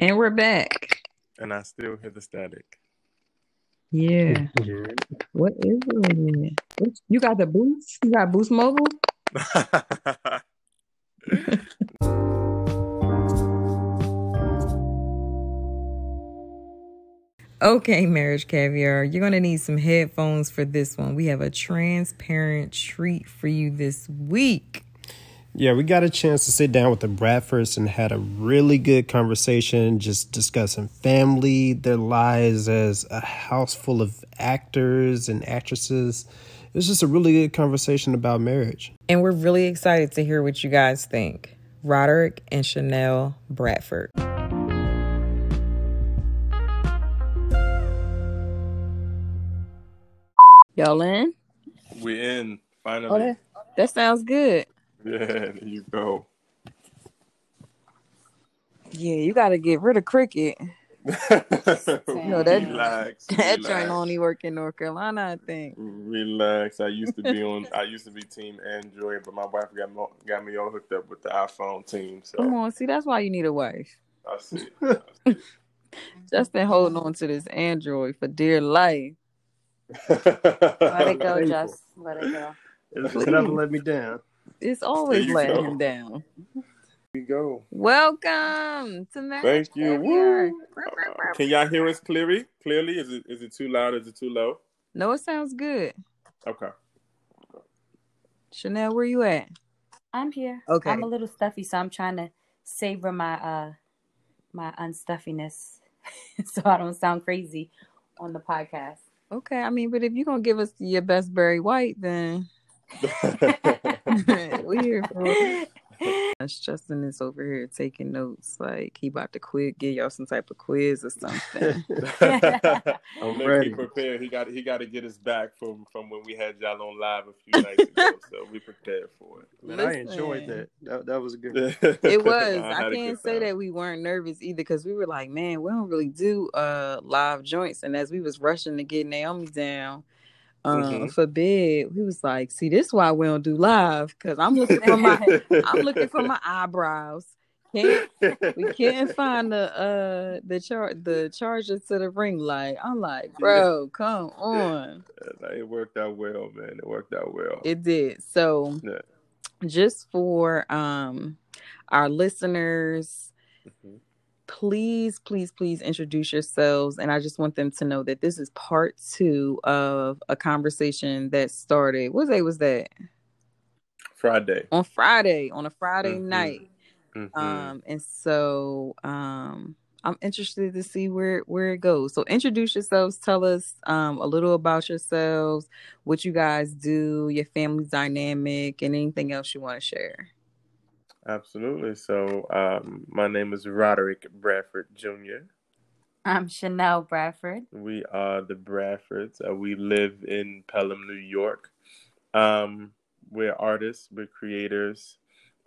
And we're back. And I still hear the static. Yeah. What is it? You got the boost? You got Boost Mobile? Okay, marriage caviar, you're going to need some headphones for this one. We have a transparent treat for you this week. Yeah, we got a chance to sit down with the Bradfords and had a really good conversation, just discussing family, their lives as a house full of actors and actresses. It was just a really good conversation about marriage. And we're really excited to hear what you guys think. Roderick and Chanel Bradford. Y'all in? We in finally. Oh, that, that sounds good. Yeah, there you go. Yeah, you got to get rid of cricket. no, that relax, that relax. joint only work in North Carolina, I think. Relax. I used to be on. I used to be Team Android, but my wife got me, got me all hooked up with the iPhone team. So come on, see, that's why you need a wife. I see. I see. Just been holding on to this Android for dear life. Let it go, just let it go. It's never let me down. It's always you letting go. him down. Here we go. Welcome to Marriage Thank you. Woo. Uh, Can y'all hear us clearly? Clearly, is it is it too loud? Is it too low? No, it sounds good. Okay. Chanel, where you at? I'm here. Okay. I'm a little stuffy, so I'm trying to savor my uh my unstuffiness so I don't sound crazy on the podcast. Okay, I mean, but if you're gonna give us your best Barry White, then we here for it. Justin is over here taking notes, like he about to quit, give y'all some type of quiz or something. I'm Look, ready. He prepared. He got he got to get us back from from when we had y'all on live a few nights ago. So we prepared for it. Man, I enjoyed that. That, that was good. it was. I I can't say time. that we weren't nervous either because we were like, man, we don't really do uh live joints. And as we was rushing to get Naomi down um Mhm. for bed, we was like, see, this is why we don't do live because I'm looking for my I'm looking for my eyebrows. Can't we can't find the uh the char the charger to the ring light. I'm like, bro, come on. it worked out well, man. It worked out well. It did. So Yeah. just for um our listeners, Mhm. Please, please, please introduce yourselves. And I just want them to know that this is part two of a conversation that started. What day was that? Friday. On Friday, on a Friday Mhm. night. Mhm. Um, and so um I'm interested to see where where it goes. So introduce yourselves, tell us um a little about yourselves, what you guys do, your family dynamic, and anything else you want to share. Absolutely. So, um, my name is Roderick Bradford Jr. I'm Chanel Bradford. We are the Bradfords. Uh, we live in Pelham, New York. Um, we're artists. We're creators.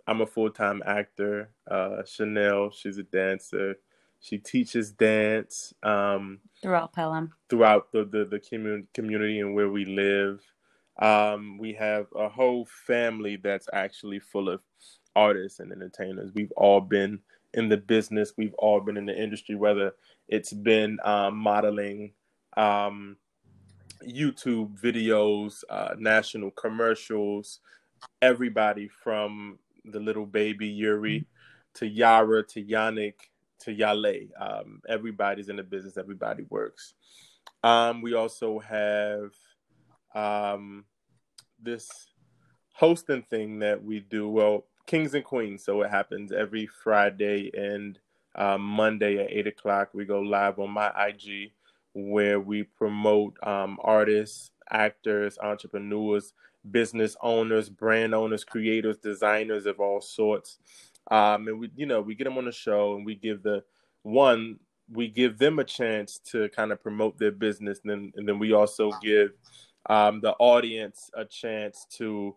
I'm a full-time actor. Uh, Chanel, she's a dancer. She teaches dance um, Throughout Pelham. throughout the, the, the commun- community and where we live. Um, we have a whole family that's actually full of artists and entertainers. We've all been in the business. We've all been in the industry, whether it's been um, modeling, um, YouTube videos, uh, national commercials. Everybody from the little baby Yuri to Yara to Yannick to Yale. Um, everybody's in the business. Everybody works. Um, we also have um, this hosting thing that we do. Well, Kings and Queens. So it happens every Friday and uh, Monday at eight o'clock. We go live on my IG where we promote um, artists, actors, entrepreneurs, business owners, brand owners, creators, designers of all sorts. Um, and we, you know, we get them on the show and we give the one, we give them a chance to kind of promote their business, and then and then we also give um, the audience a chance to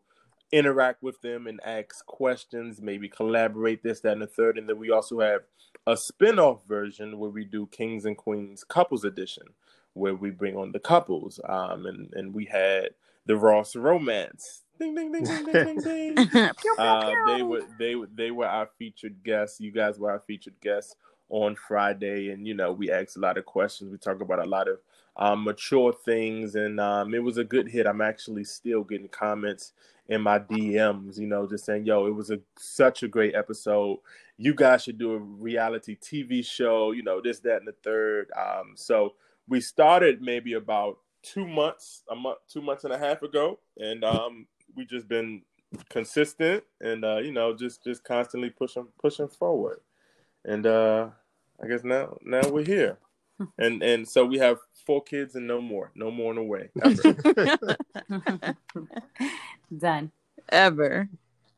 interact with them and ask questions, maybe collaborate this, that, and the third. And then we also have a spin-off version where we do Kings and Queens Couples Edition, where we bring on the couples. Um, and, and we had the Ross Romance. Ding ding ding ding ding ding ding. Uh, they were they were they were our featured guests. You guys were our featured guests on Friday, and you know we asked a lot of questions. We talk about a lot of um, mature things, and um, it was a good hit. I'm actually still getting comments in my DMs, you know, just saying, "Yo, it was a such a great episode. You guys should do a reality TV show, you know, this, that, and the third. Um, so we started maybe about two months, a month, two months and a half ago, and um, we just been consistent and uh, you know, just just constantly pushing pushing forward. And uh, I guess now now we're here, and and so we have four kids and no more, no more in a way. Done. Ever.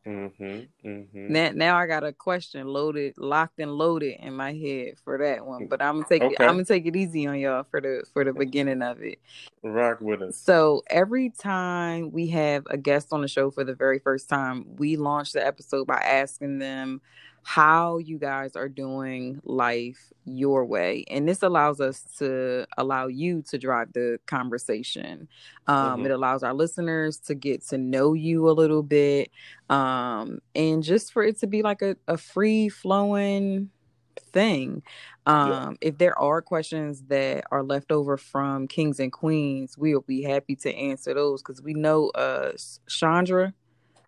Mm-hmm, mm-hmm. Now, now I got a question loaded, locked and loaded in my head for that one. But I'm gonna take it, I'm gonna take it easy on y'all for the for the beginning of it. Rock with us. So every time we have a guest on the show for the very first time, we launch the episode by asking them how you guys are doing life your way. And this allows us to allow you to drive the conversation. Um, Mhm. It allows our listeners to get to know you a little bit. Um, and just for it to be like a, a free flowing thing. Um, if there are questions that are left over from kings and queens, we'll be happy to answer those because we know uh Chandra,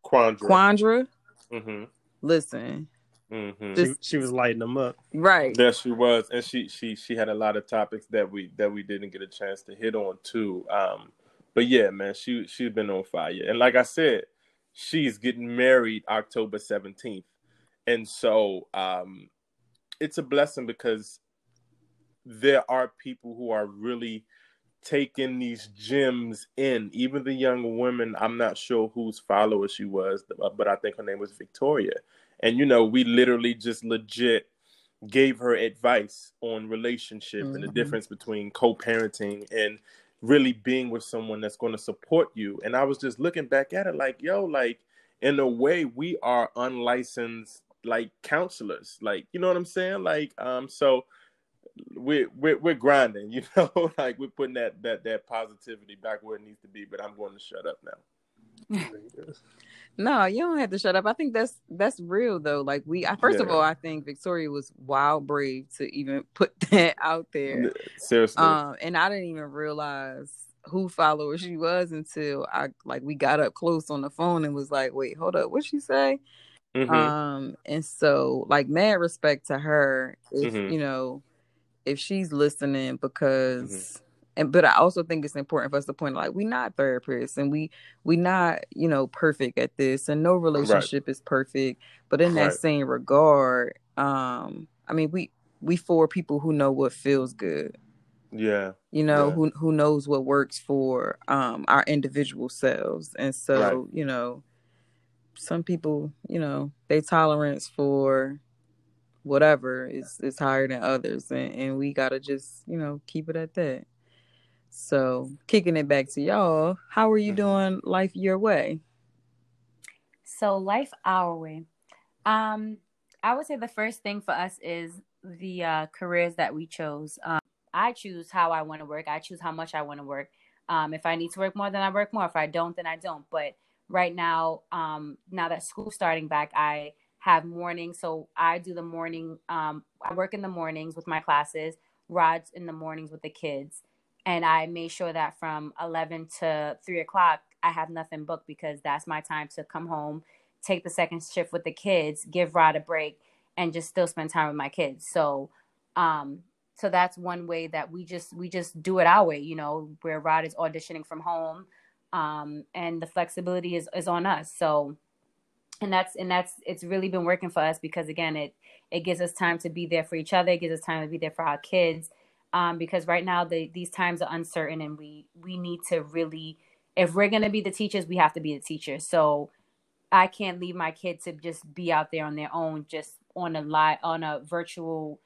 Quandra. Quandra, mm-hmm, listen, mm-hmm. This- She, she was lighting them up. right. There she was, and she she she had a lot of topics that we that we didn't get a chance to hit on too. Um, but yeah, man, she she's been on fire, and like I said, she's getting married October seventeenth, and so um, it's a blessing because there are people who are really taking these gems in. Even the young women, I'm not sure whose follower she was, but I think her name was Victoria. And you know, we literally just legit gave her advice on relationship and the Mhm. difference between co-parenting and really being with someone that's going to support you. And I was just looking back at it like, yo, like in a way we are unlicensed like counselors. Like, you know what I'm saying? Like um so we're we're, we're grinding, you know, like we're putting that that that positivity back where it needs to be, but I'm going to shut up now. No, you don't have to shut up. I think that's that's real though. Like we, I, first of all, I think Victoria was wild brave to even put that out there. Seriously. Um, and I didn't even realize who follower she was until I like we got up close on the phone and was like, wait, hold up, what she say? Mhm. Um, and so like mad respect to her if Mhm. you know if she's listening because Mm-hmm. And but I also think it's important for us to point out like we not therapists and we we not you know perfect at this and no relationship is perfect but in that Right. same regard um I mean we we for people who know what feels good yeah. you know Yeah. who who knows what works for um our individual selves and so Right. you know some people you know their tolerance for whatever is is higher than others and, and we gotta just you know keep it at that so kicking it back to y'all how are you Mhm. doing life your way So life our way. Um, I would say the first thing for us is the uh, careers that we chose. Um, I choose how I want to work. I choose how much I want to work. Um, if I need to work more, then I work more. If I don't, then I don't. But right now, um, now that school's starting back, I have morning. So I do the morning. Um, I work in the mornings with my classes. Rod's in the mornings with the kids, and I made sure that from eleven to three o'clock, I have nothing booked because that's my time to come home, take the second shift with the kids, give Rod a break, and just still spend time with my kids. So, um, so that's one way that we just we just do it our way, you know, where Rod is auditioning from home, um, and the flexibility is is on us. So, and that's and that's it's really been working for us because again, it it gives us time to be there for each other, it gives us time to be there for our kids. Um, because right now the these times are uncertain and we we need to really if we're going to be the teachers, we have to be the teachers. So I can't leave my kid to just be out there on their own, just on a live, on a virtual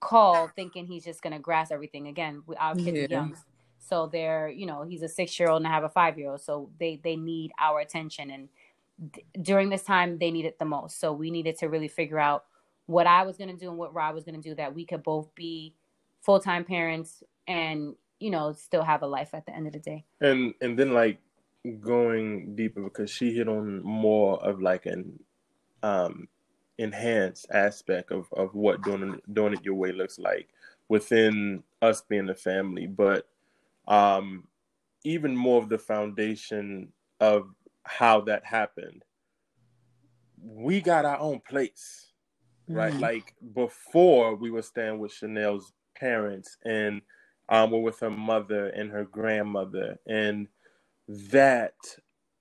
call, thinking he's just going to grasp everything. Again, we, our kids Yeah. are young, so they're, you know, he's a six year old and I have a five year old, so they they need our attention, and during this time they need it the most. So we needed to really figure out what I was going to do and what Rob was going to do that we could both be full time parents and you know still have a life at the end of the day. and and then like going deeper because she hit on more of like an um enhanced aspect of, of what doing doing it your way looks like within us being a family, but um, even more of the foundation of how that happened. We got our own place, right? Mhm. Like before, we were staying with Chanel's parents, and um, we're with her mother and her grandmother, and that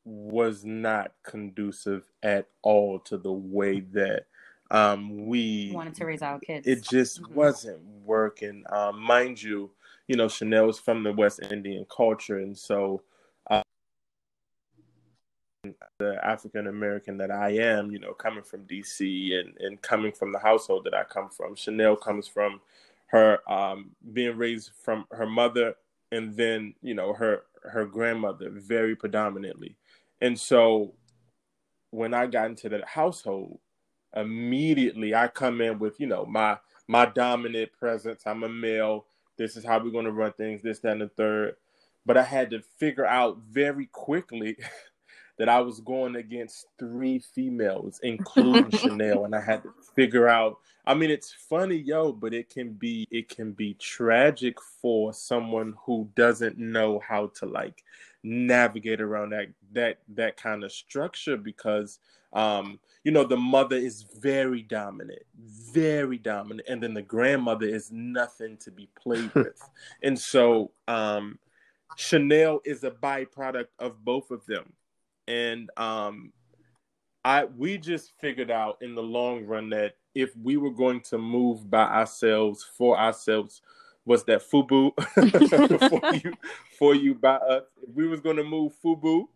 was not conducive at all to the way that um, we wanted to raise our kids. it just Mhm. wasn't working. Um, mind you, you know, Chanel was from the West Indian culture, and so uh, the African American that I am, you know, coming from DC and and coming from the household that I come from, Chanel comes from her um, being raised from her mother and then you know her her grandmother very predominantly, and so when I got into that household, immediately I come in with you know my my dominant presence. I'm a male. This is how we're going to run things. This, that, and the third. But I had to figure out very quickly that I was going against three females, including Chanel, and I had to figure out. I mean, it's funny, yo, but it can be it can be tragic for someone who doesn't know how to like navigate around that that that kind of structure because um you know the mother is very dominant very dominant and then the grandmother is nothing to be played with and so um chanel is a byproduct of both of them and um i we just figured out in the long run that if we were going to move by ourselves for ourselves was that FUBU? For you for you by us. If we was going to move FUBU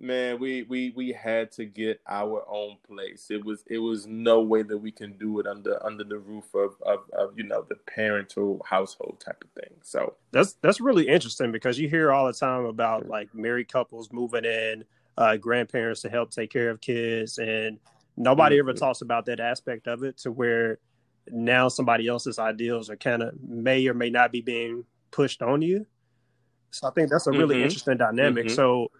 man we we we had to get our own place. It was it was no way that we can do it under under the roof of of, of you know the parental household type of thing. So That's that's really interesting because you hear all the time about like married couples moving in, uh, grandparents to help take care of kids, and nobody ever Mhm. talks about that aspect of it to where now somebody else's ideals are kind of may or may not be being pushed on you. So I think that's a really Mhm. interesting dynamic. Mhm. So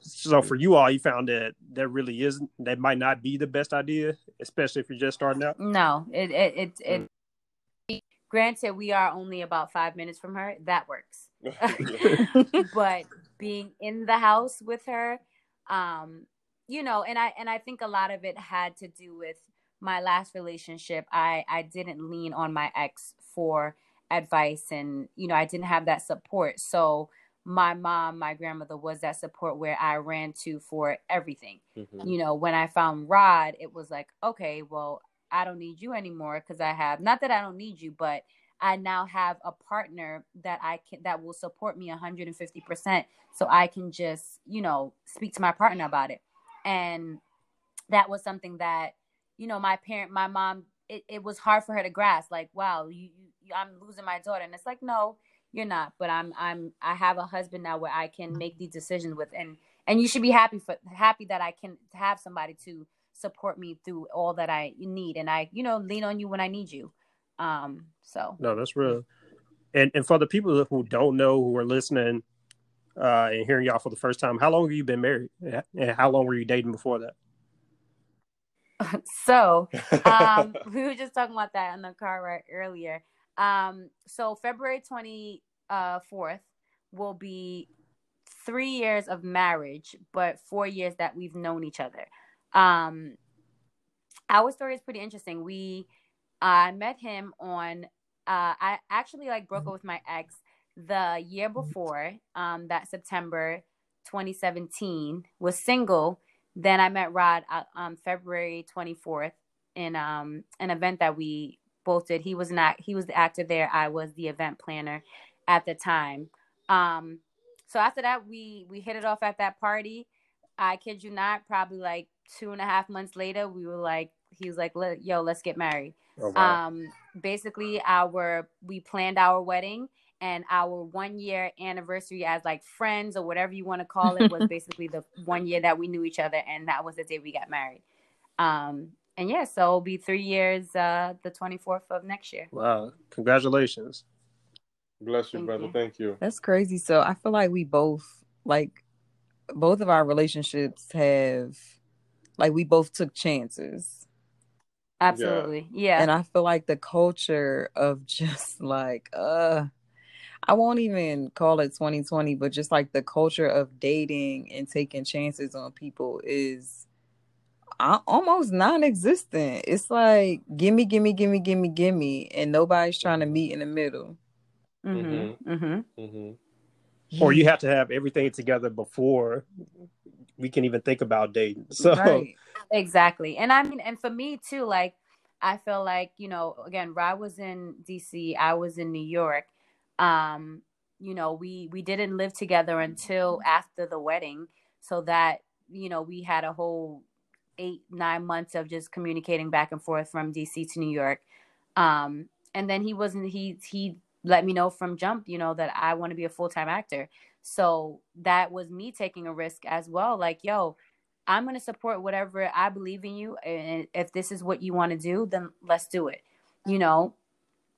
so for you all, you found that that really isn't that might not be the best idea, especially if you're just starting out. No, it it it, it granted we are only about five minutes from her. That works. but being in the house with her, um, you know, and I and I think a lot of it had to do with my last relationship. I I didn't lean on my ex for advice and you know, I didn't have that support. So my mom, my grandmother was that support where I ran to for everything Mhm. you know, when I found Rod, it was like, okay, well, I don't need you anymore because I have not that I don't need you, but I now have a partner that I can that will support me 150%. So I can just, you know, speak to my partner about it. And that was something that, you know, my parent, my mom, it, it was hard for her to grasp. Like, wow, you, you I'm losing my daughter. And it's like, no, you're not. But I'm I'm I have a husband now where I can make these decisions with and and you should be happy for happy that I can have somebody to support me through all that I need and I you know lean on you when I need you um so No, that's real. And and for the people who don't know who are listening uh, and hearing y'all for the first time, how long have you been married? And how long were you dating before that? so um we were just talking about that in the car right earlier um so February 24th uh, 4th will be 3 years of marriage but 4 years that we've known each other um our story is pretty interesting we I met him on uh I actually like broke up with my ex the year before um that September 2017 was single. Then I met Rod uh, um February 24th in um an event that we both did. He was not he was the actor there. I was the event planner at the time. Um so after that we we hit it off at that party. I kid you not probably like two and a half months later we were like he was like yo let's get married Oh, wow. um basically our we planned our wedding and our one year anniversary as like friends or whatever you want to call it was basically the one year that we knew each other and that was the day we got married um and yeah so it'll be three years uh the 24th of next year wow. Congratulations. bless you Thank brother you. thank you That's crazy. So I feel like we both like both of our relationships have like we both took chances. Absolutely. Yeah. And I feel like the culture of just like uh I won't even call it 2020, but just like the culture of dating and taking chances on people is uh, almost non-existent. It's like gimme, gimme, gimme, gimme, gimme, and nobody's trying to meet in the middle. Mm-hmm. Mm-hmm. Mm-hmm. or you have to have everything together before we can even think about dating. So Right. Exactly. And I mean, and for me too, like, I feel like, you know, again, Rod was in DC, I was in New York. Um, you know, we we didn't live together until after the wedding, so that, you know, we had a whole eight, nine months of just communicating back and forth from DC to New York. Um, and then he wasn't he he let me know from jump, you know, that I want to be a full-time actor. So that was me taking a risk as well. Like, yo, I'm going to support whatever I believe in you. And if this is what you want to do, then let's do it. You know,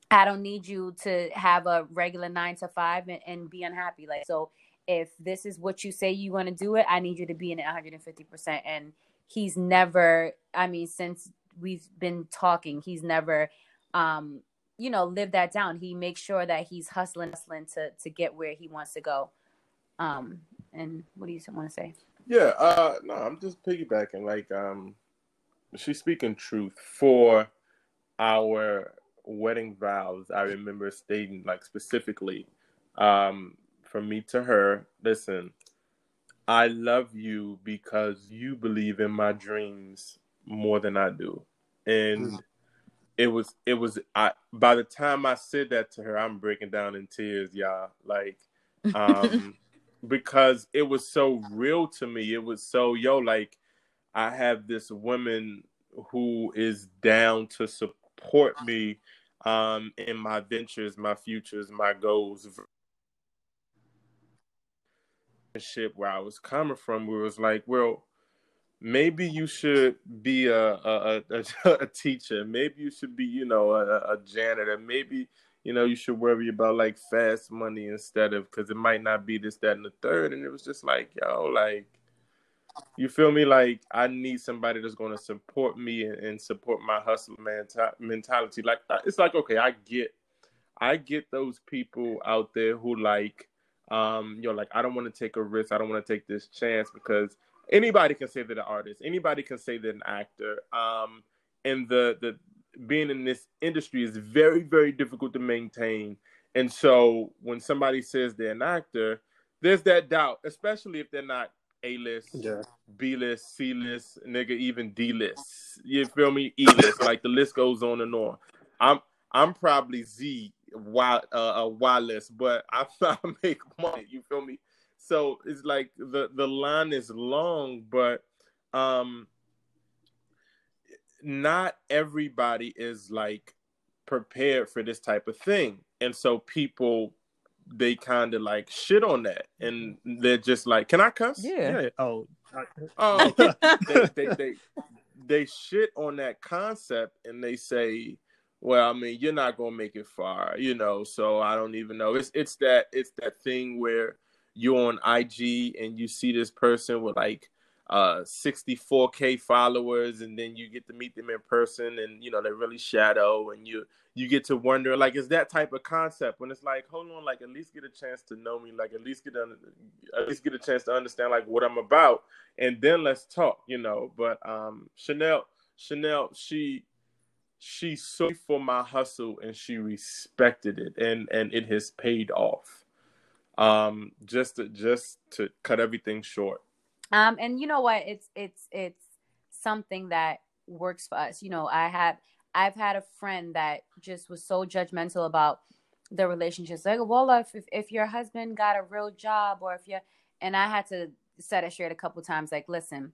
I don't need you to have a regular nine to five and, and be unhappy. Like, so if this is what you say you want to do it, I need you to be in it 150%. And he's never, I mean, since we've been talking, he's never, um, you know, lived that down. He makes sure that he's hustling, hustling to, to get where he wants to go. Um, and what do you want to say? Yeah, uh no, I'm just piggybacking. Like, um she's speaking truth for our wedding vows. I remember stating like specifically, um, from me to her, listen, I love you because you believe in my dreams more than I do. And it was it was I by the time I said that to her, I'm breaking down in tears, y'all. Like um because it was so real to me. It was so yo like I have this woman who is down to support me um in my ventures, my futures, my goals. Ship where I was coming from, where it was like, well, maybe you should be a a, a, a teacher. Maybe you should be, you know, a, a janitor. Maybe you know you should worry about like fast money instead of because it might not be this, that, and the third. And it was just like, yo, like you feel me? Like I need somebody that's going to support me and, and support my hustle menta- mentality. Like it's like okay, I get, I get those people out there who like, um, you know, like I don't want to take a risk. I don't want to take this chance because anybody can say they're an artist. Anybody can say they're an actor. Um, and the the being in this industry is very very difficult to maintain. And so when somebody says they're an actor, there's that doubt, especially if they're not A list, yeah. B list, C list, nigga, even D list. You feel me? E list. like the list goes on and on. I'm I'm probably Z Y uh, uh Y list, but I, I make money. You feel me? So it's like the the line is long, but um, not everybody is like prepared for this type of thing, and so people they kind of like shit on that, and they're just like, "Can I cuss?" Yeah. Yeah. Oh, Oh, they, they, they they shit on that concept and they say, well, I mean, you're not gonna make it far, you know. So I don't even know. It's it's that it's that thing where you're on IG and you see this person with like uh 64k followers and then you get to meet them in person and you know they really shadow and you you get to wonder like is that type of concept when it's like hold on like at least get a chance to know me like at least get a, at least get a chance to understand like what I'm about and then let's talk you know? But um Chanel Chanel she she saw for my hustle and she respected it and and it has paid off. Um just to just to cut everything short Um, and you know what? It's it's it's something that works for us. You know, I had I've had a friend that just was so judgmental about the relationships. Like, well, if if, your husband got a real job, or if you and I had to set it straight a couple times. Like, listen,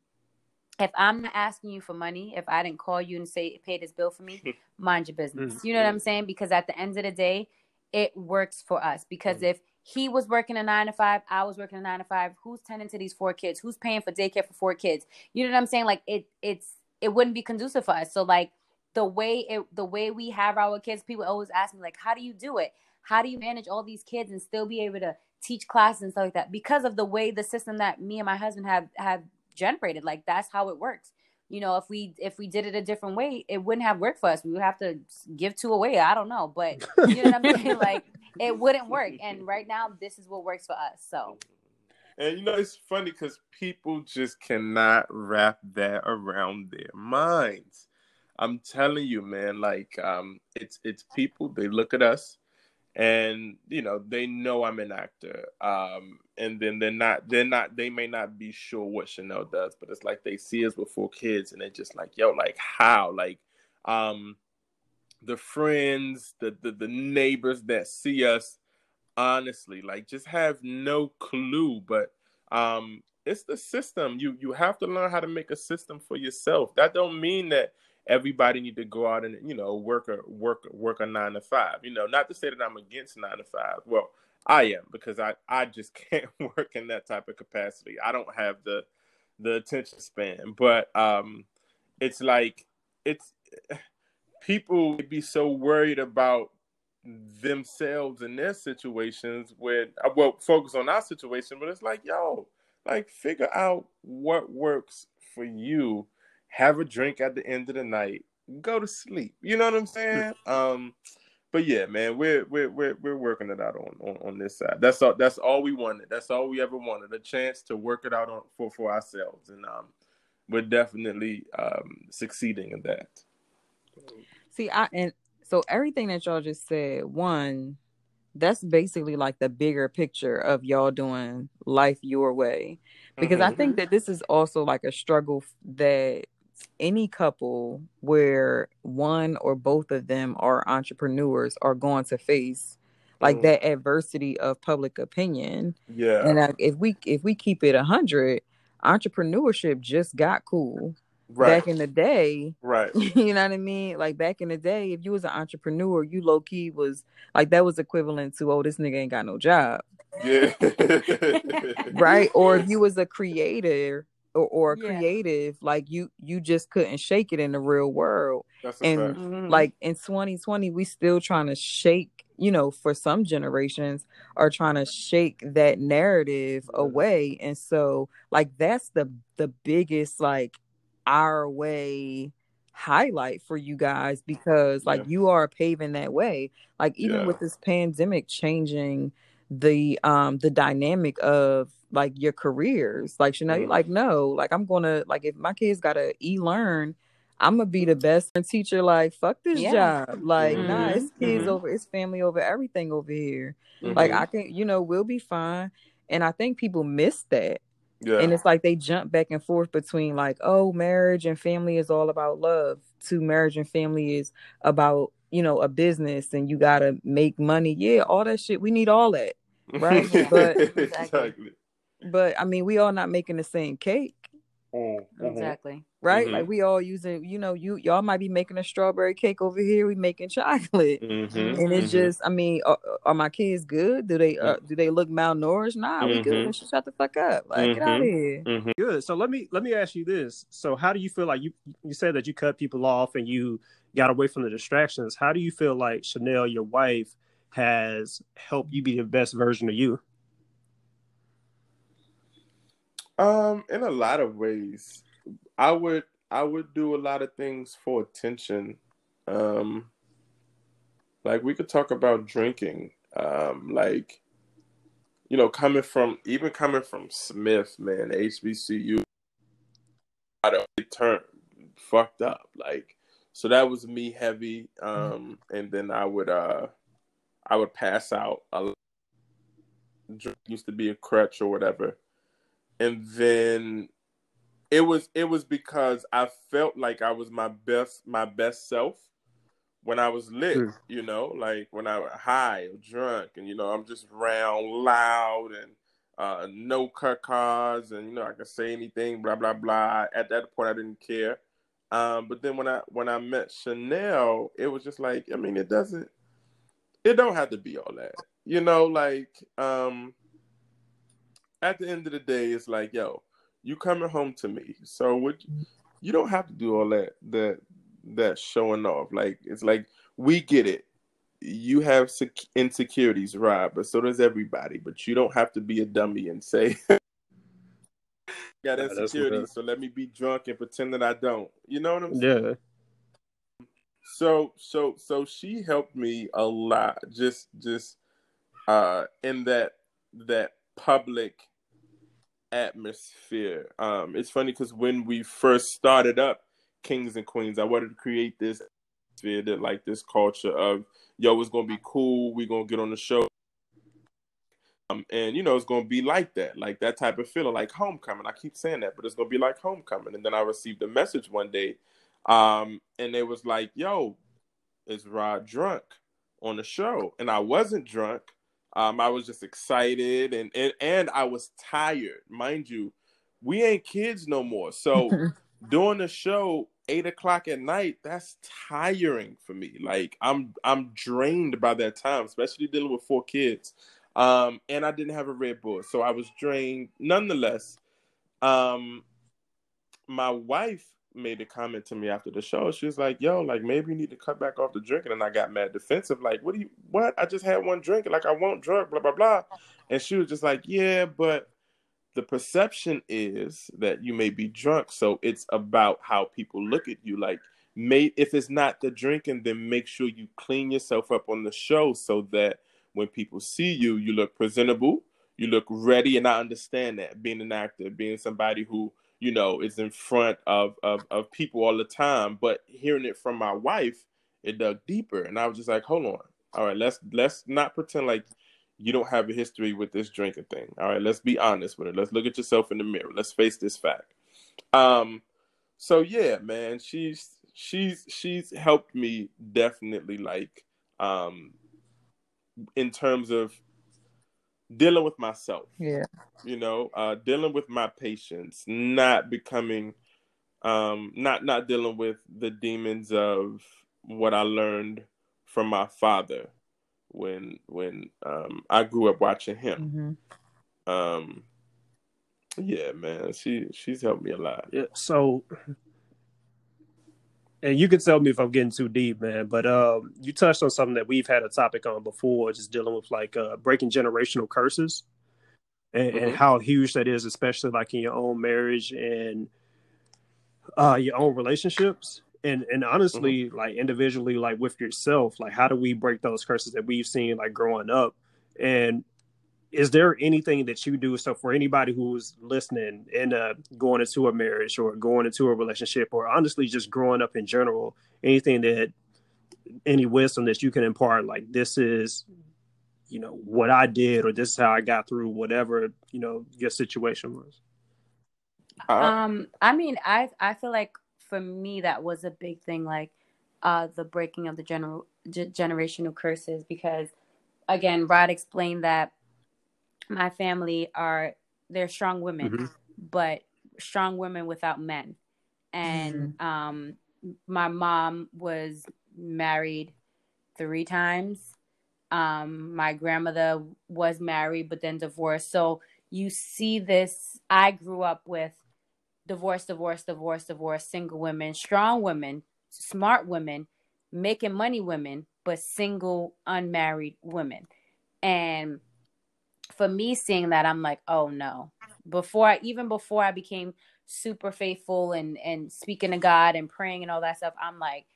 if I'm not asking you for money, if I didn't call you and say pay this bill for me, mind your business. Mm, you know what I'm mm. saying? Because at the end of the day, it works for us. Because mm. if he was working a nine to five, I was working a nine to five. Who's tending to these four kids? Who's paying for daycare for four kids? You know what I'm saying? Like it, it's it wouldn't be conducive for us. So like the way it, the way we have our kids, people always ask me like, how do you do it? How do you manage all these kids and still be able to teach classes and stuff like that? Because of the way the system that me and my husband have have generated. Like that's how it works. You know, if we if we did it a different way, it wouldn't have worked for us. We would have to give two away. I don't know, but you know what I'm saying? Like it wouldn't work. And right now, this is what works for us. So. And you know, it's funny because people just cannot wrap that around their minds. I'm telling you, man. Like, um, it's it's people. They look at us, and you know, they know I'm an actor. Um, and then they're not. They're not. They may not be sure what Chanel does, but it's like they see us with four kids, and they're just like, yo, like how, like, um, the friends, the the, the neighbors that see us honestly like just have no clue but um it's the system you you have to learn how to make a system for yourself that don't mean that everybody need to go out and you know work a work work a nine to five. You know not to say that i'm against nine to five. Well i am because i i just can't work in that type of capacity. I don't have the the attention span. But um it's like it's people be so worried about themselves in their situations where uh, well focus on our situation but it's like yo like figure out what works for you have a drink at the end of the night go to sleep. You know what i'm saying? Um but yeah man we're we're we're, we're working it out on, on on this side. That's all that's all we wanted. That's all we ever wanted a chance to work it out on for for ourselves. And um we're definitely um succeeding in that. See i and so everything that y'all just said, one, that's basically like the bigger picture of y'all doing life your way. Because mm-hmm. I think that this is also like a struggle that any couple where one or both of them are entrepreneurs are going to face like mm. that adversity of public opinion. Yeah. And if we if we keep it a hundred, entrepreneurship just got cool right. back in the day. Right. You know what I mean? Like back in the day, if you was an entrepreneur, you low key was like that was equivalent to, oh, this nigga ain't got no job. Yeah. right. Or if you was a creator or, or yeah. creative, like you you just couldn't shake it in the real world. and mm-hmm. like in 2020, we still trying to shake, you know, for some generations are trying to shake that narrative away. And so like that's the the biggest like our way highlight for you guys because like yeah. you are paving that way like even yeah. with this pandemic changing the um the dynamic of like your careers like Chanel mm. like no like I'm gonna like if my kids gotta e-learn I'm gonna be the best teacher like fuck this yeah. job like mm-hmm. nah it's kids mm-hmm. over it's family over everything over here mm-hmm. like I can you know we'll be fine and I think people miss that yeah. And it's like they jump back and forth between like, oh, marriage and family is all about love, to marriage and family is about, you know, a business and you gotta make money. Yeah, all that shit. We need all that. Right. but exactly. But I mean, we all not making the same cake. Mm-hmm. Exactly. Right? Mm-hmm. Like we all using, you know, you y'all might be making a strawberry cake over here. We making chocolate, mm-hmm. and it's mm-hmm. just, I mean, are, are, my kids good? Do they uh, do they look malnourished? Nah, we good. Mm-hmm. Shut the fuck up. Like get out of mm-hmm. here. Good. So let me let me ask you this. So how do you feel like you you said that you cut people off and you got away from the distractions? How do you feel like Chanel, your wife, has helped you be the best version of you? Um, in a lot of ways, I would I would do a lot of things for attention. Um, like we could talk about drinking. Um, like you know, coming from even coming from Smith, man, HBCU, I don't turn fucked up. Like so that was me heavy. Um, and then I would uh I would pass out. A, drink used to be a crutch or whatever and then it was it was because I felt like I was my best my best self when I was lit, mm. you know, like when I was high or drunk, and you know I'm just round loud and uh, no cut cards, and you know I can say anything, blah blah blah. At that point, I didn't care. Um, but then when I when I met Chanel, it was just like I mean, it doesn't, it don't have to be all that, you know, like um, at the end of the day, it's like, yo, you coming home to me. So what you don't have to do all that that that showing off. Like it's like we get it. You have insecurities, right? But so does everybody. But you don't have to be a dummy and say got insecurity, so let me be drunk and pretend that I don't. You know what I'm saying? Yeah. So so so she helped me a lot just just uh in that that public atmosphere. Um it's funny cuz when we first started up Kings and Queens, I wanted to create this atmosphere that like this culture of yo it's going to be cool, we're going to get on the show um, and you know it's gonna be like that, like that type of feeling, like homecoming. I keep saying that, but it's gonna be like homecoming. And then I received a message one day, um, and it was like, "Yo, is Rod drunk on the show?" And I wasn't drunk. Um, I was just excited, and, and and I was tired, mind you. We ain't kids no more, so doing the show eight o'clock at night that's tiring for me like i'm i'm drained by that time especially dealing with four kids um, and I didn't have a Red Bull, so I was drained. Nonetheless, um, my wife made a comment to me after the show. She was like, "Yo, like maybe you need to cut back off the drinking." And I got mad defensive, like, "What do you? What? I just had one drink, like I won't drink, blah blah blah." And she was just like, "Yeah, but." The perception is that you may be drunk, so it's about how people look at you. Like, may if it's not the drinking, then make sure you clean yourself up on the show so that when people see you, you look presentable, you look ready, and I understand that being an actor, being somebody who you know is in front of of, of people all the time. But hearing it from my wife, it dug deeper, and I was just like, hold on, all right, let's let's not pretend like you don't have a history with this drinking thing. All right, let's be honest with it. Let's look at yourself in the mirror. Let's face this fact. Um, so yeah, man, she's she's she's helped me definitely like um in terms of dealing with myself. Yeah. You know, uh, dealing with my patience, not becoming, um, not not dealing with the demons of what I learned from my father when when um, I grew up watching him. Mm-hmm. Um, yeah, man, she she's helped me a lot. Yeah. So and you can tell me if I'm getting too deep, man. But um, you touched on something that we've had a topic on before, just dealing with like uh, breaking generational curses and, mm-hmm. and, how huge that is, especially like in your own marriage and uh, your own relationships. And and honestly, mm-hmm. like individually, like with yourself, like how do we break those curses that we've seen like growing up? And is there anything that you do so for anybody who's listening and uh, going into a marriage or going into a relationship or honestly just growing up in general anything that any wisdom that you can impart like this is you know what i did or this is how i got through whatever you know your situation was? Uh, um i mean i i feel like for me that was a big thing like uh the breaking of the general g- generational curses because again rod explained that my family are they're strong women, mm-hmm. but strong women without men. And mm-hmm. um, my mom was married three times. Um, my grandmother was married but then divorced. So you see this. I grew up with divorce, divorce, divorce, divorce, single women, strong women, smart women, making money women, but single, unmarried women. And for me seeing that i'm like oh no. Before I, even before i became super faithful and and speaking to god and praying and all that stuff i'm like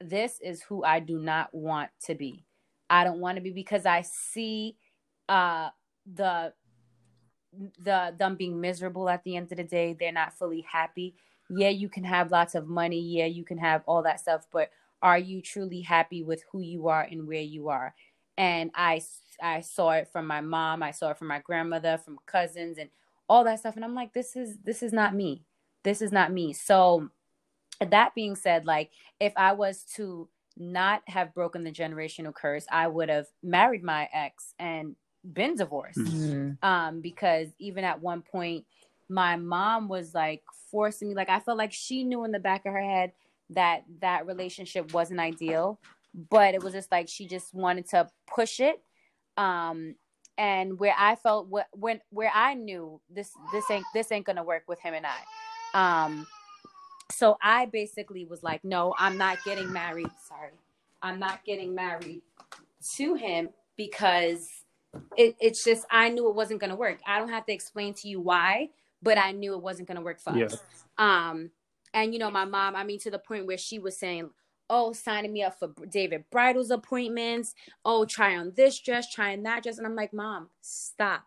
this is who i do not want to be. I don't want to be because i see uh the the them being miserable at the end of the day. They're not fully happy. Yeah you can have lots of money. Yeah you can have all that stuff but are you truly happy with who you are and where you are and i I saw it from my mom, I saw it from my grandmother, from cousins and all that stuff and I'm like this is this is not me. This is not me. So that being said, like if I was to not have broken the generational curse, I would have married my ex and been divorced. Mm-hmm. Um because even at one point my mom was like forcing me like I felt like she knew in the back of her head that that relationship wasn't ideal but it was just like she just wanted to push it um and where i felt what when where i knew this this ain't this ain't gonna work with him and i um so i basically was like no i'm not getting married sorry i'm not getting married to him because it, it's just i knew it wasn't gonna work i don't have to explain to you why but I knew it wasn't to work for Yeah. us. Um, and you know, my mom, I mean, to the point where she was saying, "Oh, signing me up for David's Bridal appointments. Oh, try on this dress, try on that dress." And I'm like, "Mom, stop,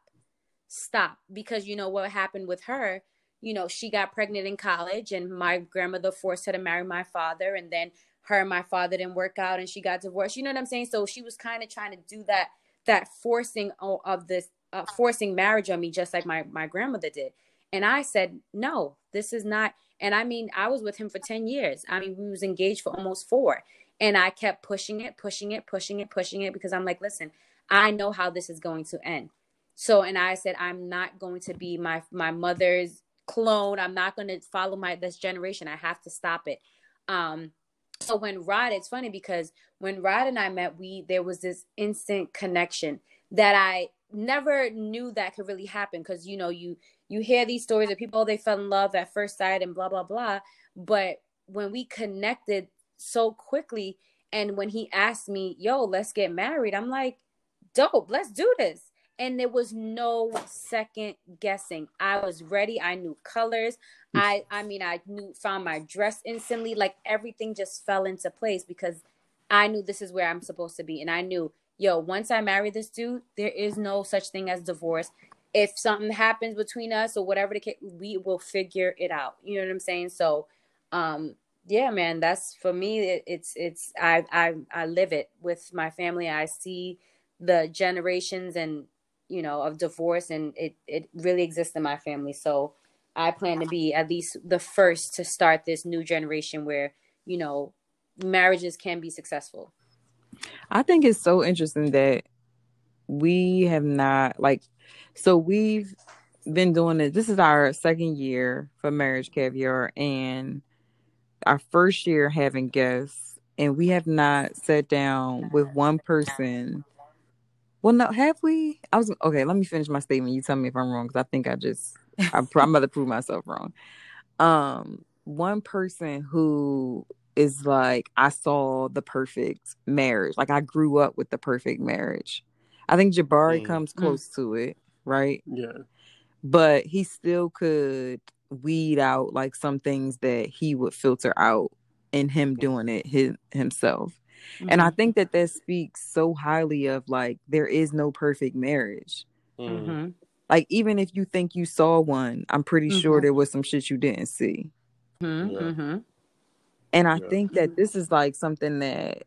stop," because you know what happened with her. You know, she got pregnant in college, and my grandmother forced her to marry my father, and then her and my father didn't work out, and she got divorced. You know what I'm saying? So she was kind of trying to do that, that forcing of this, uh, forcing marriage on me, just like my my grandmother did. And I said, no, this is not. And I mean, I was with him for 10 years. I mean, we was engaged for almost four. And I kept pushing it, pushing it, pushing it, pushing it because I'm like, listen, I know how this is going to end. So, and I said, I'm not going to be my my mother's clone. I'm not going to follow my this generation. I have to stop it. Um, so when Rod, it's funny because when Rod and I met, we there was this instant connection that I never knew that could really happen because you know you you hear these stories of people they fell in love at first sight and blah blah blah. But when we connected so quickly and when he asked me yo let's get married i'm like dope let's do this. And there was no second guessing. I was ready. I knew colors. I i mean i knew found my dress instantly. Like everything just fell into place because i knew this is where i'm supposed to be. And i knew yo once i marry this dude there is no such thing as divorce if something happens between us or whatever the case, we will figure it out. You know what I'm saying? So, um, yeah, man, that's for me. It, it's it's I I I live it with my family. I see the generations and you know of divorce, and it it really exists in my family. So, I plan to be at least the first to start this new generation where you know marriages can be successful. I think it's so interesting that we have not like so we've been doing it. This is our second year for marriage caviar and our first year having guests and we have not sat down with one person. Well, no, have we? I was okay. Let me finish my statement. You tell me if I'm wrong because I think I just I, I'm about to prove myself wrong. Um, one person who is like I saw the perfect marriage. Like I grew up with the perfect marriage. I think Jabari Mm. comes close to it, right? Yeah. But he still could weed out like some things that he would filter out in him doing it his, himself. And I think that that speaks so highly of like there is no perfect marriage. Mm. hmm Like even if you think you saw one, I'm pretty sure Mhm. there was some shit you didn't see. hmm Yeah. And I Yeah. think that this is like something that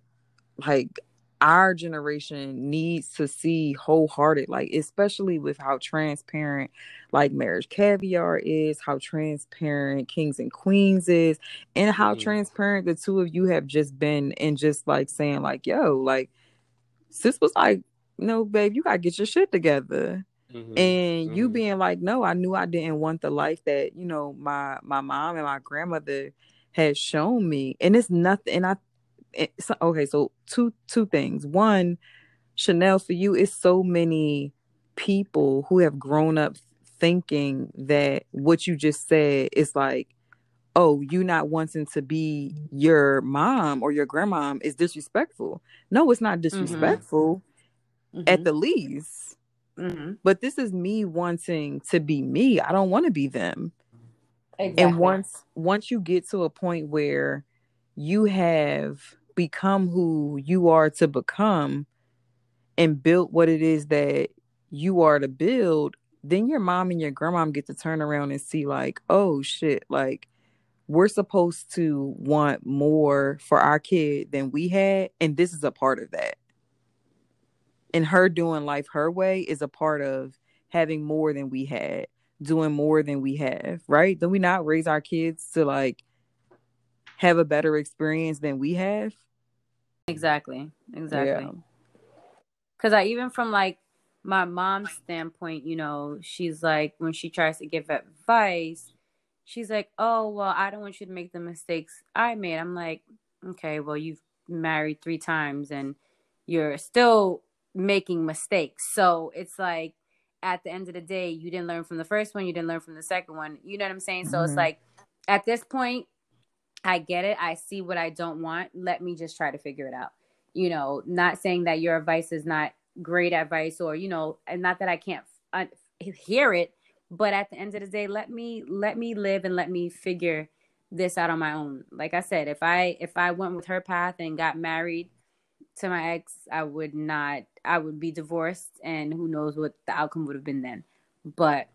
like our generation needs to see wholehearted, like especially with how transparent like marriage caviar is, how transparent kings and queens is, and how Mhm. transparent the two of you have just been and just like saying, like, yo, like sis was like, no, babe, you gotta get your shit together. Mhm. And you Mhm. being like, no, I knew I didn't want the life that, you know, my my mom and my grandmother had shown me. And it's nothing and I it's, okay, so two two things. One, Chanel, for you, is so many people who have grown up thinking that what you just said is like, oh, you not wanting to be your mom or your grandmom is disrespectful. No, it's not disrespectful at the least. hmm But this is me wanting to be me. I don't want to be them. Exactly. And once once you get to a point where you have become who you are to become and build what it is that you are to build, then your mom and your grandmom get to turn around and see like, oh shit, like we're supposed to want more for our kid than we had, and this is a part of that. And her doing life her way is a part of having more than we had, doing more than we have, right? Do we not raise our kids to like have a better experience than we have? Exactly. Exactly. Yeah. Because I even from like my mom's standpoint, you know, she's like when she tries to give advice, she's like, "Oh, well, I don't want you to make the mistakes I made." I'm like, "Okay, well, you've married three times and you're still making mistakes." So it's like at the end of the day, you didn't learn from the first one, you didn't learn from the second one. You know what I'm saying? So it's Mhm. like at this point, I get it. I see what I don't want. Let me just try to figure it out. You know, not saying that your advice is not great advice or, you know, and not that I can't hear it, But at the end of the day, let me let me live and let me figure this out on my own. Like I said, if I if I went with her path and got married to my ex, I would not I would be divorced and who knows what the outcome would have been then. But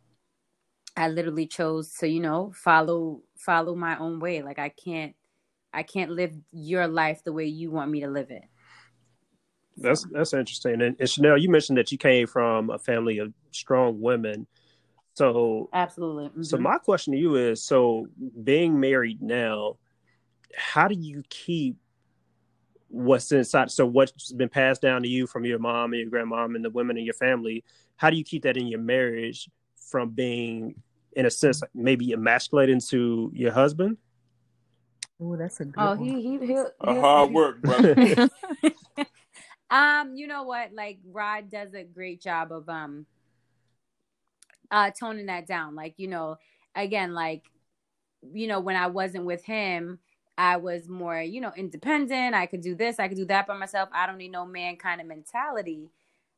I literally chose to, you know, follow follow my own way. Like I can't I can't live your life the way you want me to live it. That's that's interesting. And, and Chanel, you mentioned that you came from a family of strong women. So absolutely. Mm-hmm. So my question to you is: so being married now, how do you keep what's inside? So what's been passed down to you from your mom and your grandmom and the women in your family? How do you keep that in your marriage from being, in a sense, maybe emasculating to your husband? Oh, that's a good. Oh, one. he he he A hard work, brother. um, you know what? Like Rod does a great job of um uh toning that down. Like, you know, again, like, you know, when I wasn't with him, I was more, you know, independent. I could do this, I could do that by myself. I don't need no man kind of mentality.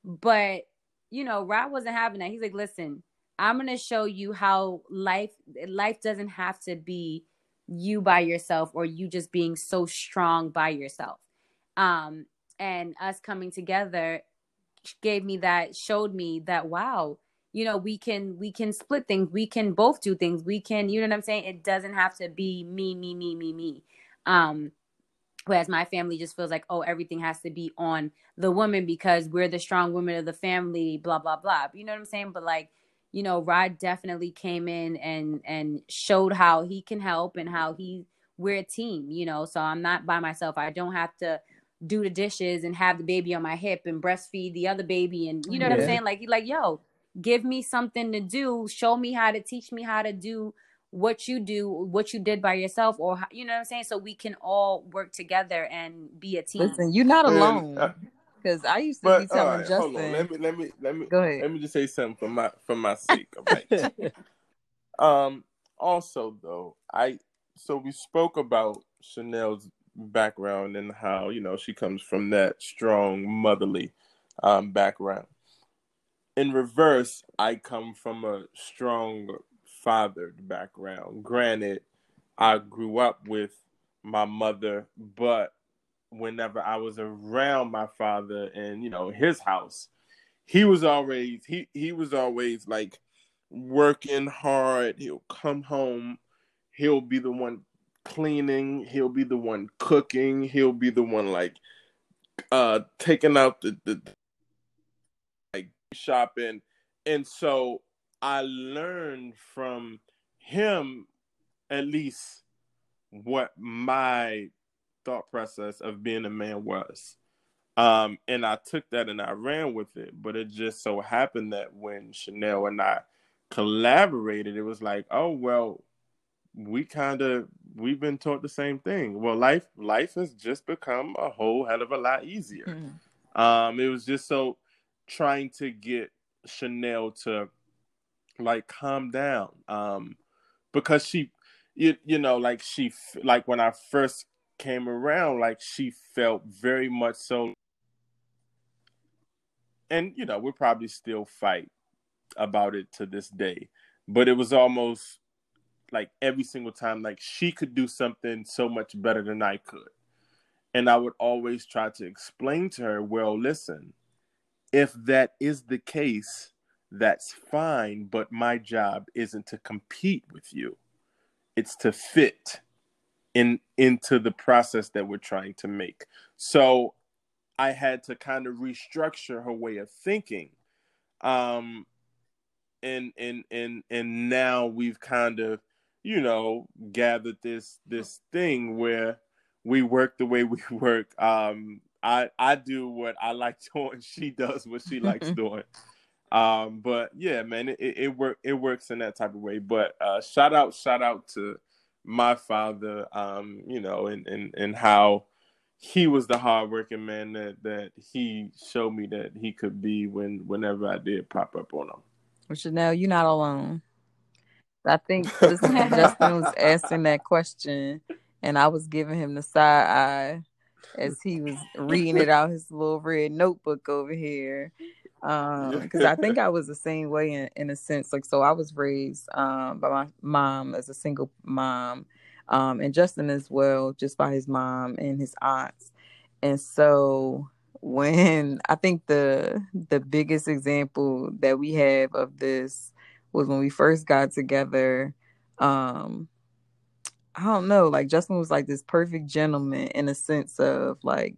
But, you know, Rod wasn't having that. He's like, listen, I'm gonna show you how life life doesn't have to be you by yourself or you just being so strong by yourself. Um, and us coming together gave me that showed me that wow you know we can we can split things. We can both do things. We can you know what i'm saying? It doesn't have to be me me me me me. Um whereas my family just feels like oh everything has to be on the woman because we're the strong women of the family blah blah blah. You know what i'm saying? But like you know rod definitely came in and and showed how he can help and how he we're a team you know so i'm not by myself i don't have to do the dishes and have the baby on my hip and breastfeed the other baby and you know what I'm saying? Like like yo, give me something to do, show me how to teach me how to do what you do, what you did by yourself or how- you know what I'm saying? So we can all work together and be a team. Listen, you're not Man, alone. uh, Because I used to But be telling right, Justin. hold on. Let me let me let me Go ahead. let me just say something for my for my sake. Right. Um. Also, though, I so we spoke about Chanel's background and how you know she comes from that strong motherly um, background. In reverse, I come from a strong fathered background. Granted, I grew up with my mother, but whenever I was around my father and you know his house, he was always he he was always like working hard. He'll come home, he'll be the one cleaning, he'll be the one cooking, he'll be the one like uh taking out the, the like shopping. And so I learned from him at least what my thought process of being a man was. Um, and I took that and I ran with it. But it just so happened that when Chanel and I collaborated, it was like, oh well, we kind of we've been taught the same thing. Well, life life has just become a whole hell of a lot easier. Mhm. Um, it was just so trying to get Chanel to like calm down. Um, because she, you you know, like she like when I first came around, like she felt very much so. And you know, we'll probably still fight about it to this day, but it was almost like every single time, like she could do something so much better than I could. And I would always try to explain to her, well, listen, if that is the case, that's fine, but my job isn't to compete with you. It's to fit in into the process that we're trying to make. So I had to kind of restructure her way of thinking. Um and and and and now we've kind of, you know, gathered this this thing where we work the way we work. Um I I do what I like doing, she does what she likes doing. Um, but yeah, man, it, it, it work it works in that type of way. But uh shout out, shout out to my father, um, you know, and, and, and how he was the hardworking man that, that he showed me that he could be when whenever I did pop up on him. Well, Chanel, you're not alone. I think Justin was asking that question, and I was giving him the side eye as he was reading it out his little red notebook over here. Um, because I think I was the same way in, in a sense. Like, so I was raised um by my mom as a single mom, um, and Justin as well, just by his mom and his aunts. And so when I think the the biggest example that we have of this was when we first got together. Um, I don't know, like Justin was like this perfect gentleman in a sense of like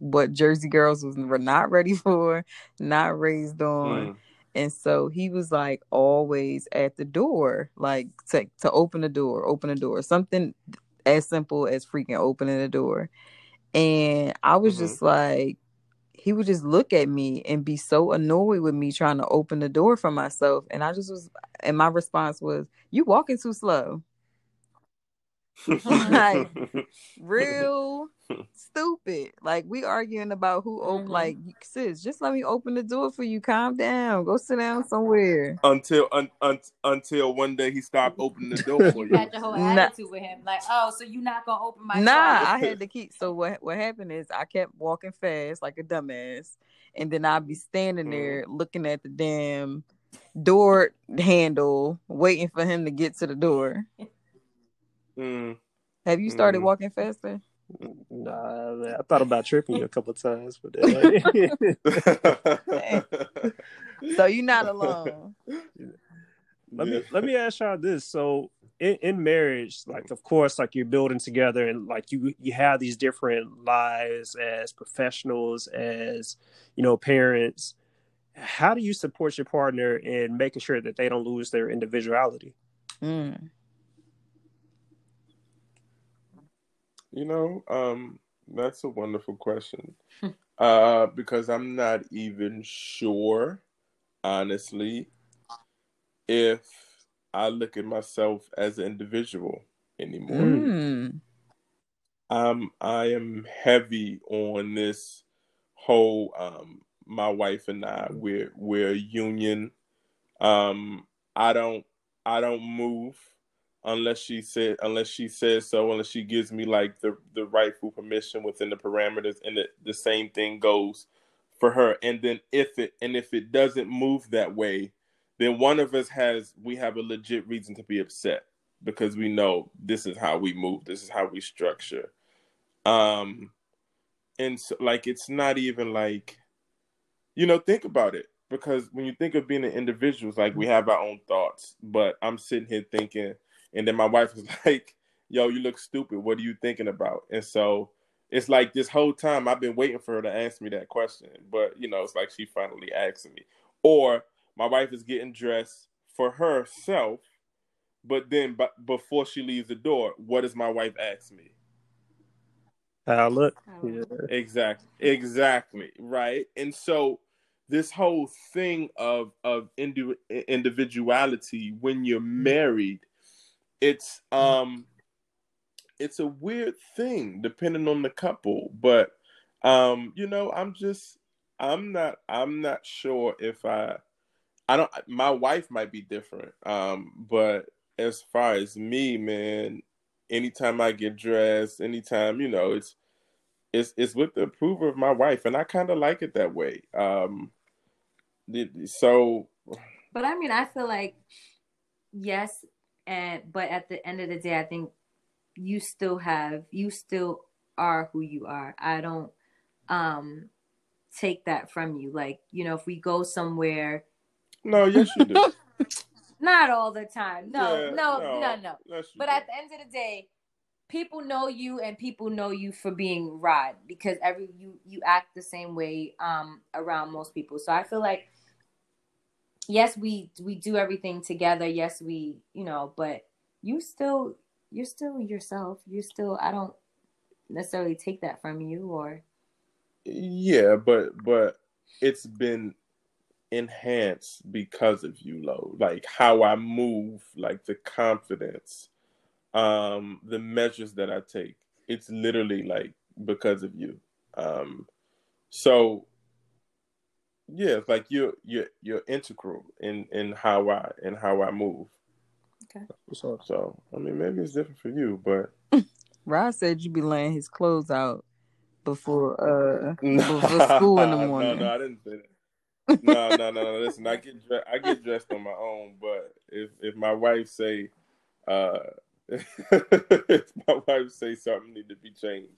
what Jersey girls was were not ready for, not raised on. Mm. And so he was like always at the door, like to, to open the door, open the door, something as simple as freaking opening the door. And I was mm-hmm. just like, he would just look at me and be so annoyed with me trying to open the door for myself. And I just was, and my response was, You walking too slow. Like real stupid. Like we arguing about who open. Mm-hmm. Like sis, just let me open the door for you. Calm down. Go sit down somewhere. Until un, un, until one day he stopped opening the door for you. Had the whole attitude nah. with him. Like, oh, so you not gonna open my? Nah, I had to keep. So what? What happened is I kept walking fast like a dumbass, and then I'd be standing mm. there looking at the damn door handle, waiting for him to get to the door. Mm. Have you started mm. walking faster? Nah, I thought about tripping you a couple times, but so you're not alone. Let me let me ask y'all this. So in, in marriage, like of course, like you're building together, and like you you have these different lives as professionals, as you know, parents. How do you support your partner in making sure that they don't lose their individuality? Mm. You know, um, that's a wonderful question. uh, because I'm not even sure, honestly, if I look at myself as an individual anymore. Mm. Um, I am heavy on this whole um my wife and I we're we're a union. Um I don't I don't move unless she said unless she says so unless she gives me like the the rightful permission within the parameters and the, the same thing goes for her. And then if it and if it doesn't move that way then one of us has we have a legit reason to be upset because we know this is how we move this is how we structure. Um and so like it's not even like you know think about it. Because when you think of being an individual like we have our own thoughts but i'm sitting here thinking and then my wife was like, "Yo, you look stupid. What are you thinking about?" And so it's like this whole time I've been waiting for her to ask me that question, but you know, it's like she finally asking me. Or my wife is getting dressed for herself, but then b- before she leaves the door, what does my wife ask me? How I look? Yeah. Exactly. Exactly. Right. And so this whole thing of of indi- individuality when you're mm-hmm. married it's um it's a weird thing depending on the couple but um you know i'm just i'm not i'm not sure if i i don't my wife might be different um but as far as me man anytime i get dressed anytime you know it's it's it's with the approval of my wife and i kind of like it that way um so but i mean i feel like yes and but at the end of the day i think you still have you still are who you are. I don't um take that from you. Like you know if we go somewhere no yes you do. Not all the time. No yeah, no no. no, no. but do. at the end of the day people know you and people know you for being rod because every you you act the same way um around most people. So i feel like yes, we we do everything together. Yes, we, you know, but you still you're still yourself. You're still I don't necessarily take that from you or Yeah, but but it's been enhanced because of you, Lo. Like how I move, like the confidence, um, the measures that I take. It's literally like because of you. Um so yeah, it's like you're you're you're integral in in how I in how I move. Okay. So so I mean maybe it's different for you, but Rod said you be laying his clothes out before uh before school in the morning. no, no, I didn't say no, no, no, no. Listen, I get dre- I get dressed on my own, but if if my wife say, uh, if my wife say something need to be changed,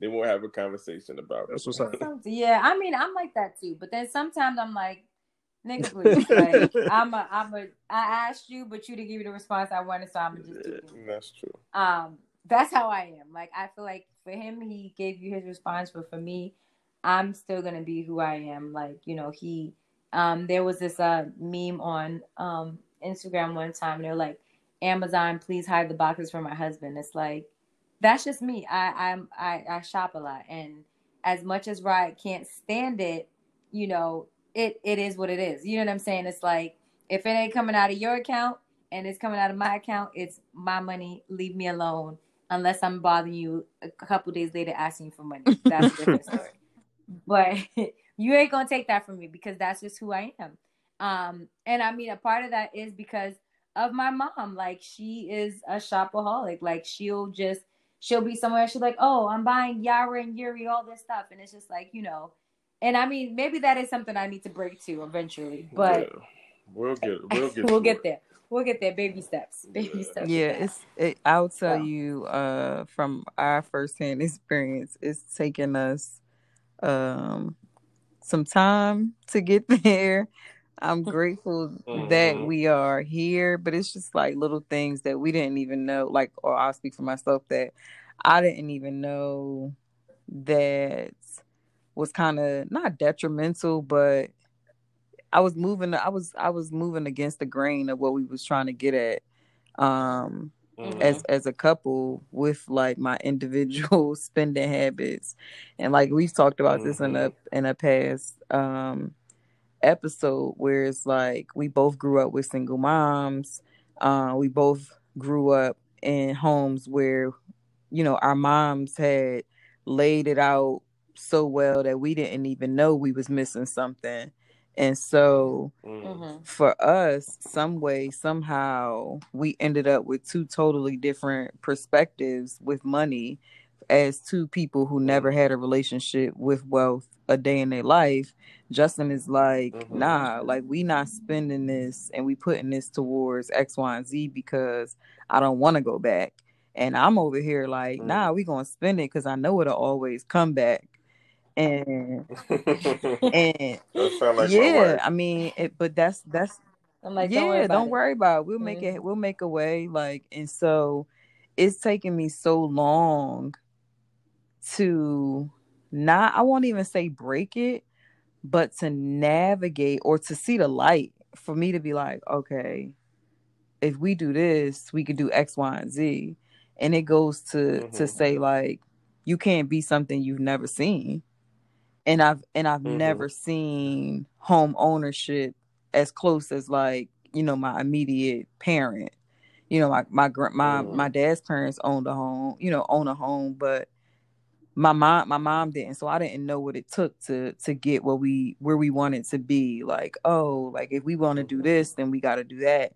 then we'll have a conversation about it. That's what's up. Some- yeah, I mean, I'm like that too. But then sometimes I'm like, nigga, please. Like, I'm a, I'm a, I asked you, but you didn't give me the response I wanted, so I'm just do it. That's true. Um, that's how I am. Like, I feel like for him, he gave you his response, but for me, I'm still gonna be who I am. Like, you know, he, um, there was this uh meme on um Instagram one time. They're like, Amazon, please hide the boxes for my husband. It's like, that's just me. I I'm I, I shop a lot, and as much as Rod can't stand it, you know, it it is what it is. You know what I'm saying? It's like if it ain't coming out of your account and it's coming out of my account, it's my money. Leave me alone. Unless I'm bothering you a couple days later asking for money. That's a different story. But you ain't gonna take that from me because that's just who I am. Um, and I mean a part of that is because of my mom. Like she is a shopaholic. Like she'll just she'll be somewhere. She's like, oh, I'm buying Yara and Yuri, all this stuff, and it's just like you know. And I mean, maybe that is something I need to break to eventually, but Yeah. we'll get we'll get we'll get it. there. We'll get there. Baby steps. Baby Yeah. steps. Yeah, it's. It, I'll tell So. you uh, from our firsthand experience, it's taken us um, some time to get there. I'm grateful that Mhm. we are here, but it's just like little things that we didn't even know. Like, or I'll speak for myself that I didn't even know that was kind of not detrimental, but I was moving. I was I was moving against the grain of what we was trying to get at. Um, Mhm. as as a couple with like my individual spending habits and like we've talked about this in a in a past um episode where it's like we both grew up with single moms uh we both grew up in homes where you know our moms had laid it out so well that we didn't even know we was missing something and so Mhm. Mhm. for us, some way, somehow, we ended up with two totally different perspectives with money as two people who never had a relationship with wealth a day in their life. Justin is like, Mhm. nah, like we not spending this and we putting this towards X, Y, and Z because I don't want to go back. And I'm over here like, Mm. nah, we gonna spend it because I know it'll always come back. And and like yeah. I mean, it, but that's that's I'm like, yeah, don't worry about don't it. worry about it. We'll make it. We'll make a way. Like, and so it's taken me so long to not. I won't even say break it, but to navigate or to see the light for me to be like, okay, if we do this, we could do X, Y, and Z, and it goes to to Mhm. say like, you can't be something you've never seen, and I've and I've Mhm. never seen home ownership as close as like you know my immediate parent. You know, my my my Mhm. my dad's parents owned a home. You know, own a home, but my mom my mom didn't so i didn't know what it took to to get what we where we wanted to be. Like oh like if we want to do Mhm. this then we got to do that.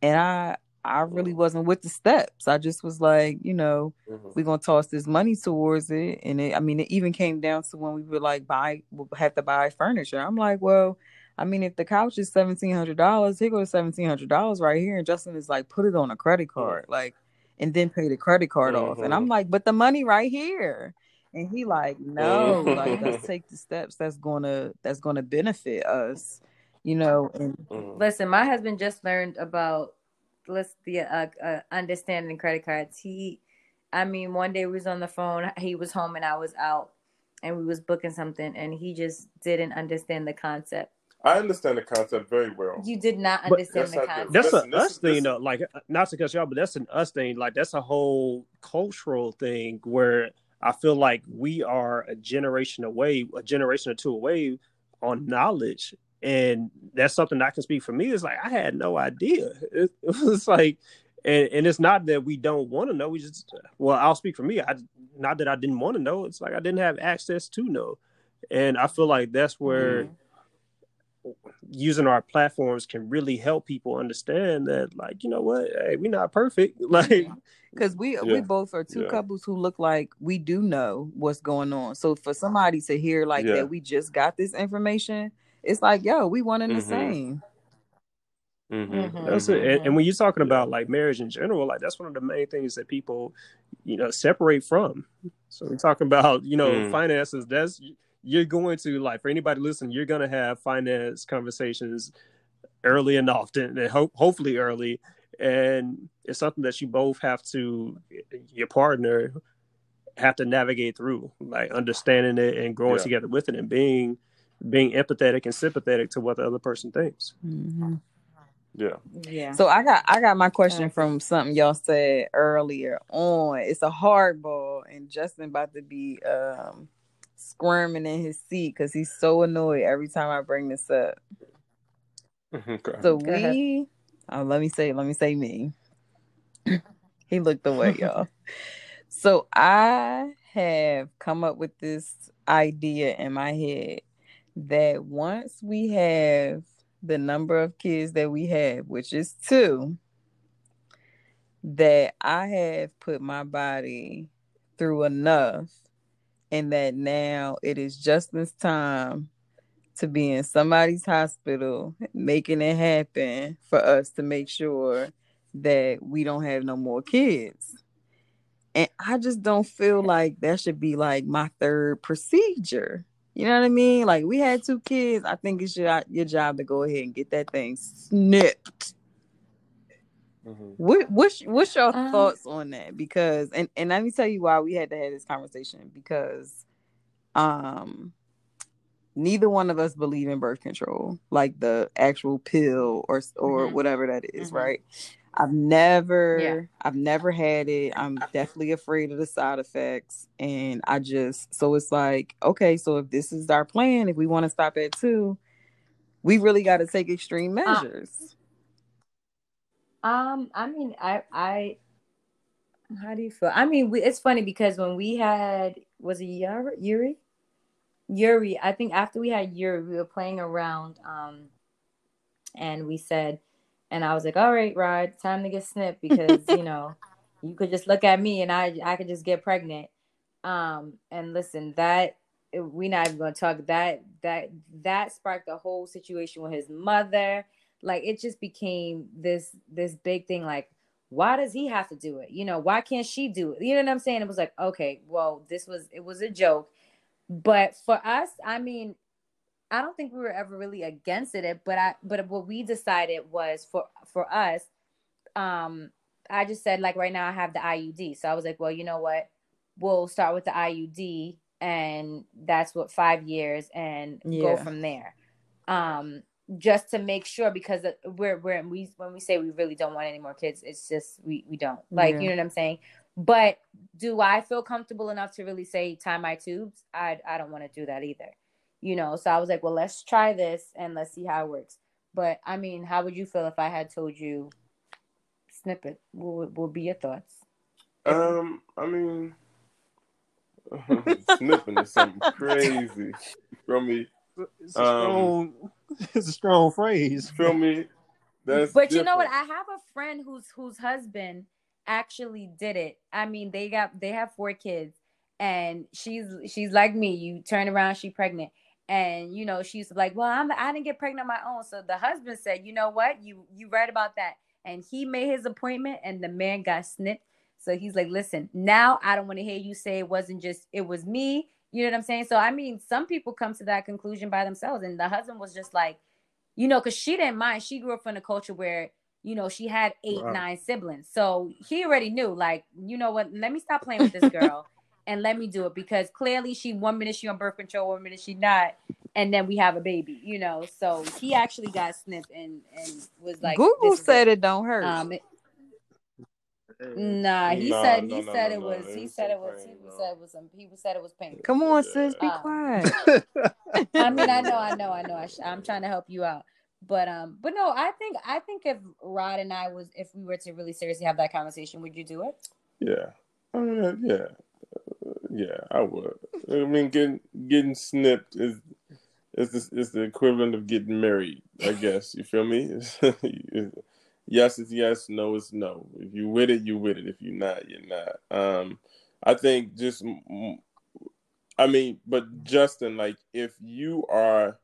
And i i really wasn't with the steps. I just was like you know Mhm. we're gonna toss this money towards it. And it, i mean it even came down to when we were like buy we'll have to buy furniture. I'm like well i mean if the couch is $1700 here goes $1700 right here. And justin is like put it on a credit card like and then pay the credit card off. And i'm Mhm. like but the money right here and he like no like Mhm. let's take the steps that's gonna that's gonna benefit us you know and Mhm. Listen, my husband just learned about let's the uh, uh, understanding credit cards. He, I mean, one day we was on the phone. He was home and I was out, and we was booking something, and he just didn't understand the concept. I understand the concept very well. You did not understand That's the not the- concept. That's Listen, a us thing though. Like not to cut you off, but that's an us thing. Like that's a whole cultural thing where I feel like we are a generation away, a generation or two away on knowledge. And that's something I can speak for me. It's like I had no idea. It, it was like and, and it's not that we don't want to know. We just well, I'll speak for me. I not that I didn't want to know. It's like I didn't have access to know. And I feel like that's where Mhm. Using our platforms can really help people understand that like you know what hey we're not perfect like because we we both are two Yeah. couples who look like we do know what's going on so for somebody to hear like Yeah. that we just got this information it's like, yo, we one and the Mhm. same. Mhm, Mhm. That's it. And, and when you're talking about like marriage in general, like that's one of the main things that people, you know, separate from. So we're talking about, you know, Mm. finances. That's you're going to like for anybody listening, you're going to have finance conversations early and often, and ho- hopefully early. And it's something that you both have to, your partner, have to navigate through, like understanding it and growing Yeah. together with it, and being being empathetic and sympathetic to what the other person thinks. Mhm. Yeah. Yeah. So I got I got my question from something y'all said earlier on. It's a hardball, and Justin about to be um squirming in his seat because he's so annoyed every time I bring this up. Mm-hmm, okay. So we, oh, let me say, let me say me. he looked away, y'all. So I have come up with this idea in my head that once we have the number of kids that we have, which is two, that I have put my body through enough, and that now it is Justin's time to be in somebody's hospital, making it happen for us to make sure that we don't have no more kids. And I just don't feel like that should be like my third procedure. You know what I mean? Like we had two kids. I think it's your your job to go ahead and get that thing snipped. Mhm. What what's what's your Um, thoughts on that? Because and and let me tell you why we had to have this conversation because um neither one of us believe in birth control, like the actual pill or or Mhm. whatever that is, Mhm. right? I've never Yeah. I've never had it. I'm definitely afraid of the side effects and I just so it's like, okay, so if this is our plan, if we want to stop at 2, we really got to take extreme measures. Um, I mean, I, I, how do you feel? I mean, we, it's funny because when we had, was it Yuri? Yuri? I think after we had Yuri, we were playing around, um, and we said, and I was like, all right, Rod, time to get snipped because, you know, you could just look at me and I, I could just get pregnant. Um, and listen, that, we not even gonna talk that, that, that sparked the whole situation with his mother like it just became this this big thing like why does he have to do it? You know why can't she do it? You know what i'm saying? It was like okay well this was it was a joke. But for us i mean i don't think we were ever really against it but i but what we decided was for for us um i just said like right now i have the iud so i was like well you know what? We'll start with the iud and that's what five years and go from there. Um just to make sure because we're we're we when we say we really don't want any more kids it's just we we don't like Yeah. you know what i'm saying but do i feel comfortable enough to really say tie my tubes i i don't want to do that either you know so i was like well let's try this and let's see how it works but i mean how would you feel if i had told you snip it what would, would be your thoughts Um, I mean, snipping is something crazy. from me? It's a Um, strong, it's a strong phrase. Feel me? That's but you know what? I have a friend whose whose husband actually did it. I mean, they got they have four kids, and she's she's like me. You turn around, she pregnant, and you know she's like, well, I'm I didn't get pregnant on my own. So the husband said, you know what? You you right about that, and he made his appointment, and the man got snipped. So he's like, listen, now I don't want to hear you say it wasn't just it was me. You know what I'm saying? So I mean, some people come to that conclusion by themselves, and the husband was just like, you know, because she didn't mind. She grew up in a culture where, you know, she had eight, Wow. nine siblings. So he already knew, like, you know what, let me stop playing with this girl and let me do it because clearly she one minute she on birth control, one minute she not, and then we have a baby, you know. So he actually got snipped and and was like Google this is said it don't hurt. Um it- nah, he Nah, said no, he no, said no, it no, was he said it was pain, he said it was some he said it was painful. Come on, Yeah. sis, be Um, quiet. I mean, I know, I know, I know. I sh- I'm trying to help you out, but um, but no, I think I think if Rod and I was, if we were to really seriously have that conversation, would you do it? Yeah. I mean, yeah. Uh, Yeah, I would. I mean, getting getting snipped is is the, is the equivalent of getting married, I guess. You feel me? yes is yes, no is no. If you with it, you with it. If you're not, you're not. Um, I think just, I mean, but Justin, like, if you are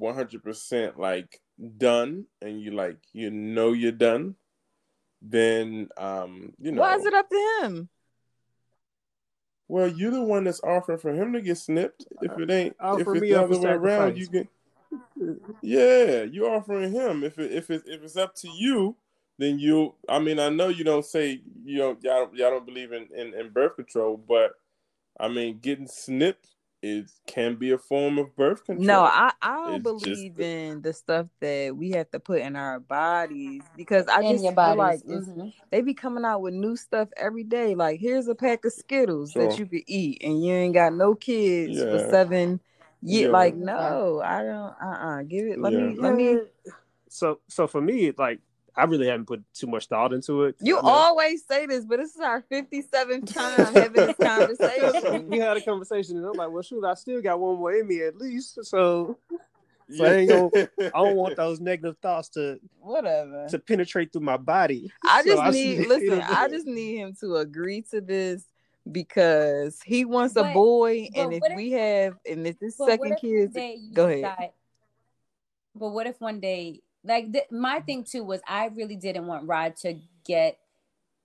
100% like done and you like you know you're done then um you know why is it up to him well you're the one that's offering for him to get snipped if it ain't Uh, if for it's me, the other way around sacrifice. you get yeah you're offering him if it if it if it's up to you then you i mean i know you don't say you don't y'all, y'all don't believe in, in in birth control but i mean getting snipped is can be a form of birth control No, I, I don't It's believe the- in the stuff that we have to put in our bodies because I in just feel like it's, Mhm. they be coming out with new stuff every day. Like here's a pack of Skittles that you could eat, and you ain't got no kids for Yeah. seven. Yeah, Yeah. like no, I don't. Uh, uh give it. Let Yeah. me. Let me. So, so for me, like I really haven't put too much thought into it. You I know- always say this, but this is our fifty seventh time having this conversation. we had a conversation, and I'm like, well, shoot, I still got one more in me at least. So So I ain't gonna- I don't want those negative thoughts to Whatever. to penetrate through my body. I So just need still- listen. I just need him to agree to this because he wants a boy, and if if- we have, and if this But second kid, go ahead. decide- but what if one day, like th- my thing too was, I really didn't want Rod to get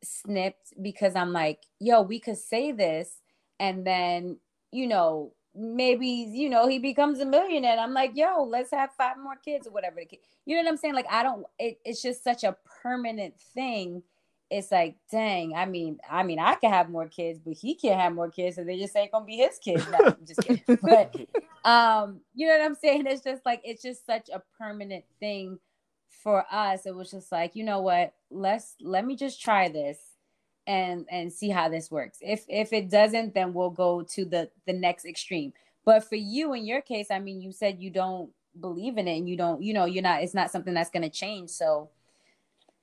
snipped because I'm like, yo, we could say this, and then you know maybe you know he becomes a millionaire. And I'm like, yo, let's have five more kids or whatever. You know what I'm saying? Like I don't. It, it's just such a permanent thing. It's like, dang. I mean, I mean, I can have more kids, but he can't have more kids, so they just ain't gonna be his kids. No, I'm just kidding. But um you know what i'm saying it's just like it's just such a permanent thing for us it was just like you know what let's let me just try this and and see how this works if if it doesn't then we'll go to the the next extreme but for you in your case i mean you said you don't believe in it and you don't you know you're not it's not something that's going to change so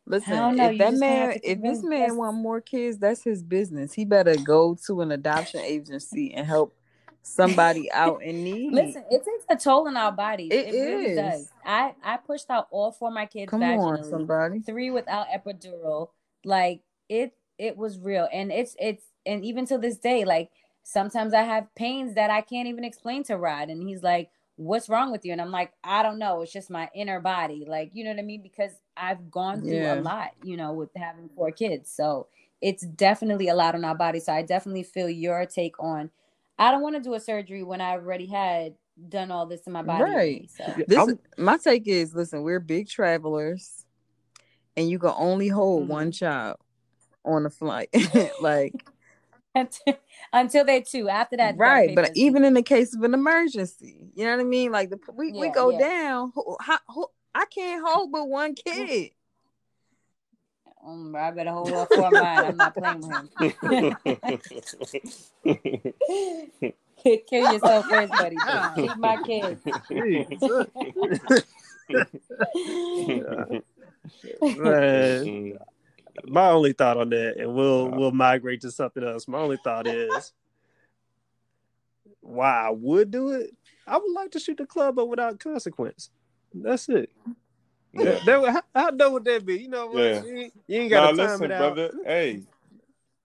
Listen, if that just gonna have man, if this man us. want more kids, that's his business. He better go to an adoption agency and help somebody out in need. listen it takes a toll on our bodies It it, really is. does i i pushed out all four of my kids Come on, somebody. three without epidural like it it was real and it's it's and even to this day like sometimes i have pains that i can't even explain to rod and he's like what's wrong with you and i'm like i don't know it's just my inner body like you know what i mean because i've gone through Yeah. a lot you know with having four kids so it's definitely a lot on our body so i definitely feel your take on i don't want to do a surgery when i already had done all this in my body Right. so This I'm- my take is listen, we're big travelers and you can only hold Mhm. one child on a flight. like until, until they're two after that right, but even in the case of an emergency, you know what I mean? Like the we, we go yeah. down. Who, how, who, I can't hold but one kid. Um, I better hold up for mine. I'm not playing with him. Kill yourself first, buddy. Keep my kids. Man, my only thought on that, and we'll we'll migrate to something else. My only thought is, why I would do it. I would like to shoot the club but without consequence. That's it. Yeah. That, that, how, how dumb would that be? You know what? Yeah. You, ain't- you ain't got to time listen, it out. brother. Hey,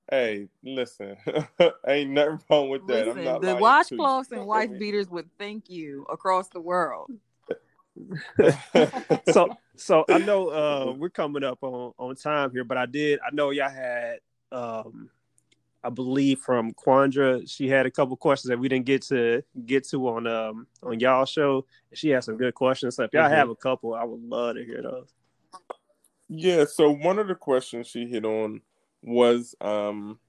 hey, listen. Ain't nothing wrong with that. I'm not the lying to washcloths and wife beaters would thank you across the world. so so I know uh we're coming up on on time here, but I did I know y'all had um I believe from Quandra, she had a couple questions that we didn't get to get to on um on y'all show. She had some good questions. So if y'all Mhm. have a couple, I would love to hear those. Yeah, so one of the questions she hit on was um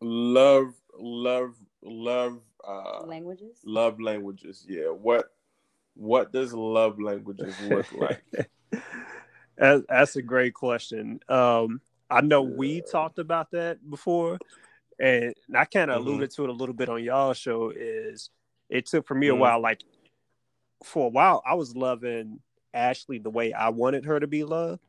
love love love uh Languages. love languages. Yeah. What what does love languages look like? That's, that's a great question. Um, I know we talked about that before, and I kind of Mhm. alluded to it a little bit on y'all show. Is it took for me a Mhm. while, like for a while, I was loving Ashley the way I wanted her to be loved,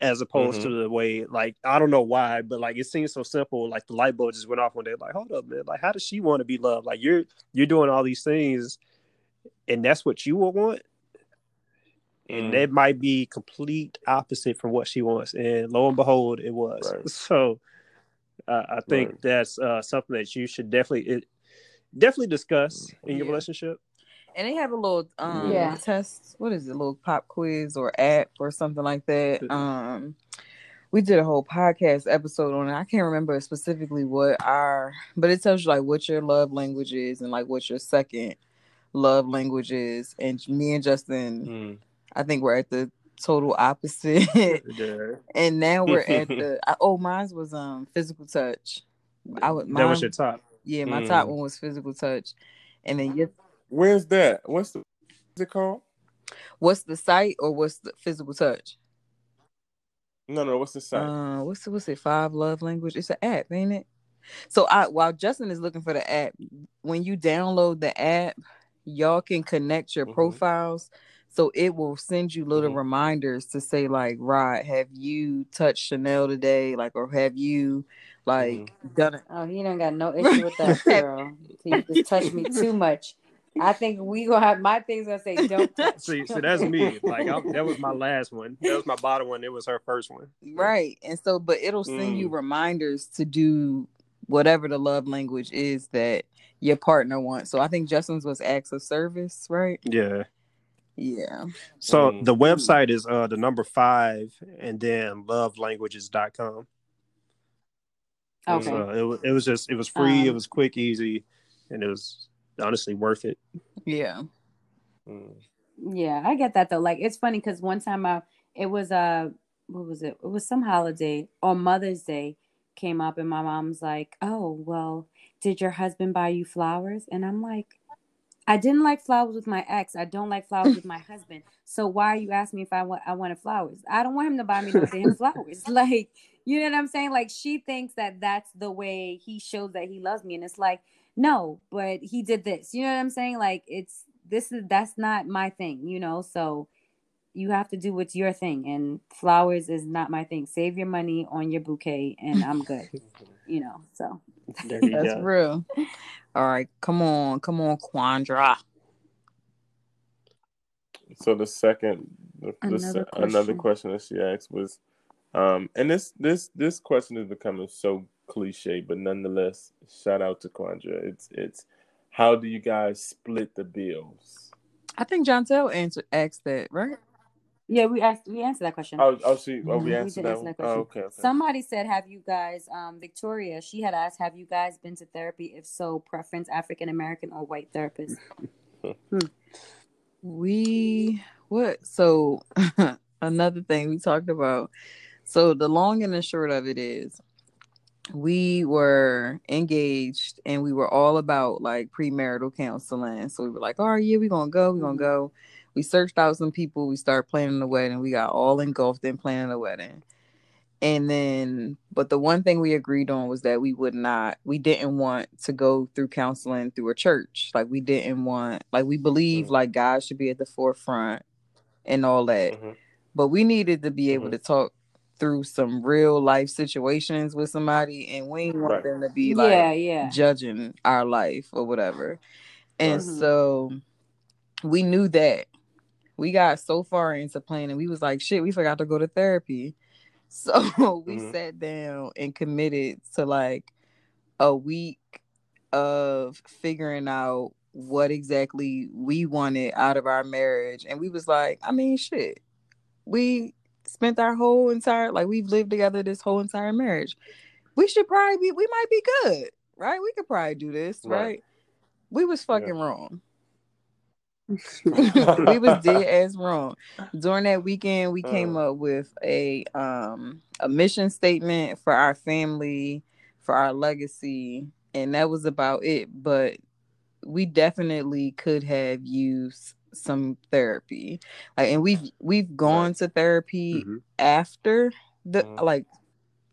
as opposed to the way, like I don't know why, but like it seems so simple. Like the light bulb just went off one day. Like, hold up, man! Like, how does she want to be loved? Like you're you're doing all these things, and that's what you will want and Mm. that might be complete opposite from what she wants. And lo and behold, it was. Right. So uh, I think Right. that's uh, something that you should definitely it, definitely discuss in your Yeah. relationship. and they have a little um Yeah. test. What is it? A little pop quiz or app or something like that. Um, we did a whole podcast episode on it. I can't remember specifically what our, but it tells you like what your love language is and like what your second love language is. And me and Justin, Mm. I think we're at the total opposite. Yeah. and now we're at the I, oh, mine was um physical touch. I would That was mine- your top. yeah, my top Mm. one was physical touch, and then Where's that? What's the what's it called? What's the site or what's the physical touch? No, no. What's the site? Uh, what's what's it? Five love language. It's an app, ain't it? So I while Justin is looking for the app, when you download the app, y'all can connect your Mhm. profiles. So it will send you little Mhm. reminders to say like, Rod, have you touched Chanel today? Like, or have you like done it? Oh, he don't got no issue with that, girl. He just touched me too much. I think we gonna have my things gonna say don't touch. See, see, that's me. Like I, that was my last one. That was my bottom one. It was her first one. Right. And so, but it'll send you Mm. reminders to do whatever the love language is that your partner wants. So I think Justin's was acts of service, right? Yeah. Yeah. So Mm. the website is uh the number five and then lovelanguages.com. Okay. So it was it was just it was free, Um, it was quick, easy, and it was honestly worth it. Yeah. Mm. Yeah, I get that though. Like it's funny because one time I it was uh what was it? It was some holiday on Mother's Day came up and my mom's like, Oh, well, did your husband buy you flowers? And I'm like, I didn't like flowers with my ex. I don't like flowers with my husband. So why are you asking me if I want I wanted flowers? I don't want him to buy me no damn flowers. Like, you know what I'm saying? Like she thinks that that's the way he shows that he loves me, and it's like, no, but he did this. You know what I'm saying? Like it's this is that's not my thing. You know, so you have to do what's your thing, and flowers is not my thing. Save your money on your bouquet, and I'm good. you know, so There you That's go. real. All right. Come on. Come on, Quandra. So the second, the, the Another another question. question that she asked was, um, and this this this question is becoming so cliche, but nonetheless, shout out to Quandra. It's it's how do you guys split the bills? I think John Tell answered asked that, right? Yeah, we asked we answered that question. Oh, oh, she, oh, we We answered did that. answer that question. Oh, okay, okay. Somebody said, "Have you guys?" Um, Victoria, she had asked, "Have you guys been to therapy? If so, preference African American or white therapist?" We what? So another thing we talked about. So the long and the short of it is, we were engaged and we were all about like premarital counseling. So we were like, "All right, yeah, we're gonna go. we're gonna Mhm. go." We searched out some people. We started planning the wedding. We got all engulfed in planning the wedding. And then, but the one thing we agreed on was that we would not, we didn't want to go through counseling through a church. Like we didn't want, like we believe Mhm. like God should be at the forefront and all that. Mhm. But we needed to be able Mhm. to talk through some real life situations with somebody, and we didn't want Right. them to be like yeah, yeah. judging our life or whatever. And Right. So we knew that. We got so far into planning, we was like, shit, we forgot to go to therapy. So we Mhm. sat down and committed to like a week of figuring out what exactly we wanted out of our marriage. And we was like, I mean, shit. We spent our whole entire like we've lived together this whole entire marriage. We should probably be we might be good, right? We could probably do this, Right. right? We was fucking Yeah. wrong. We was dead as wrong. During that weekend, we came Uh. up with a um a mission statement for our family, for our legacy, and that was about it. But we definitely could have used some therapy. Like and we've we've gone to therapy Mhm. after the Mhm. like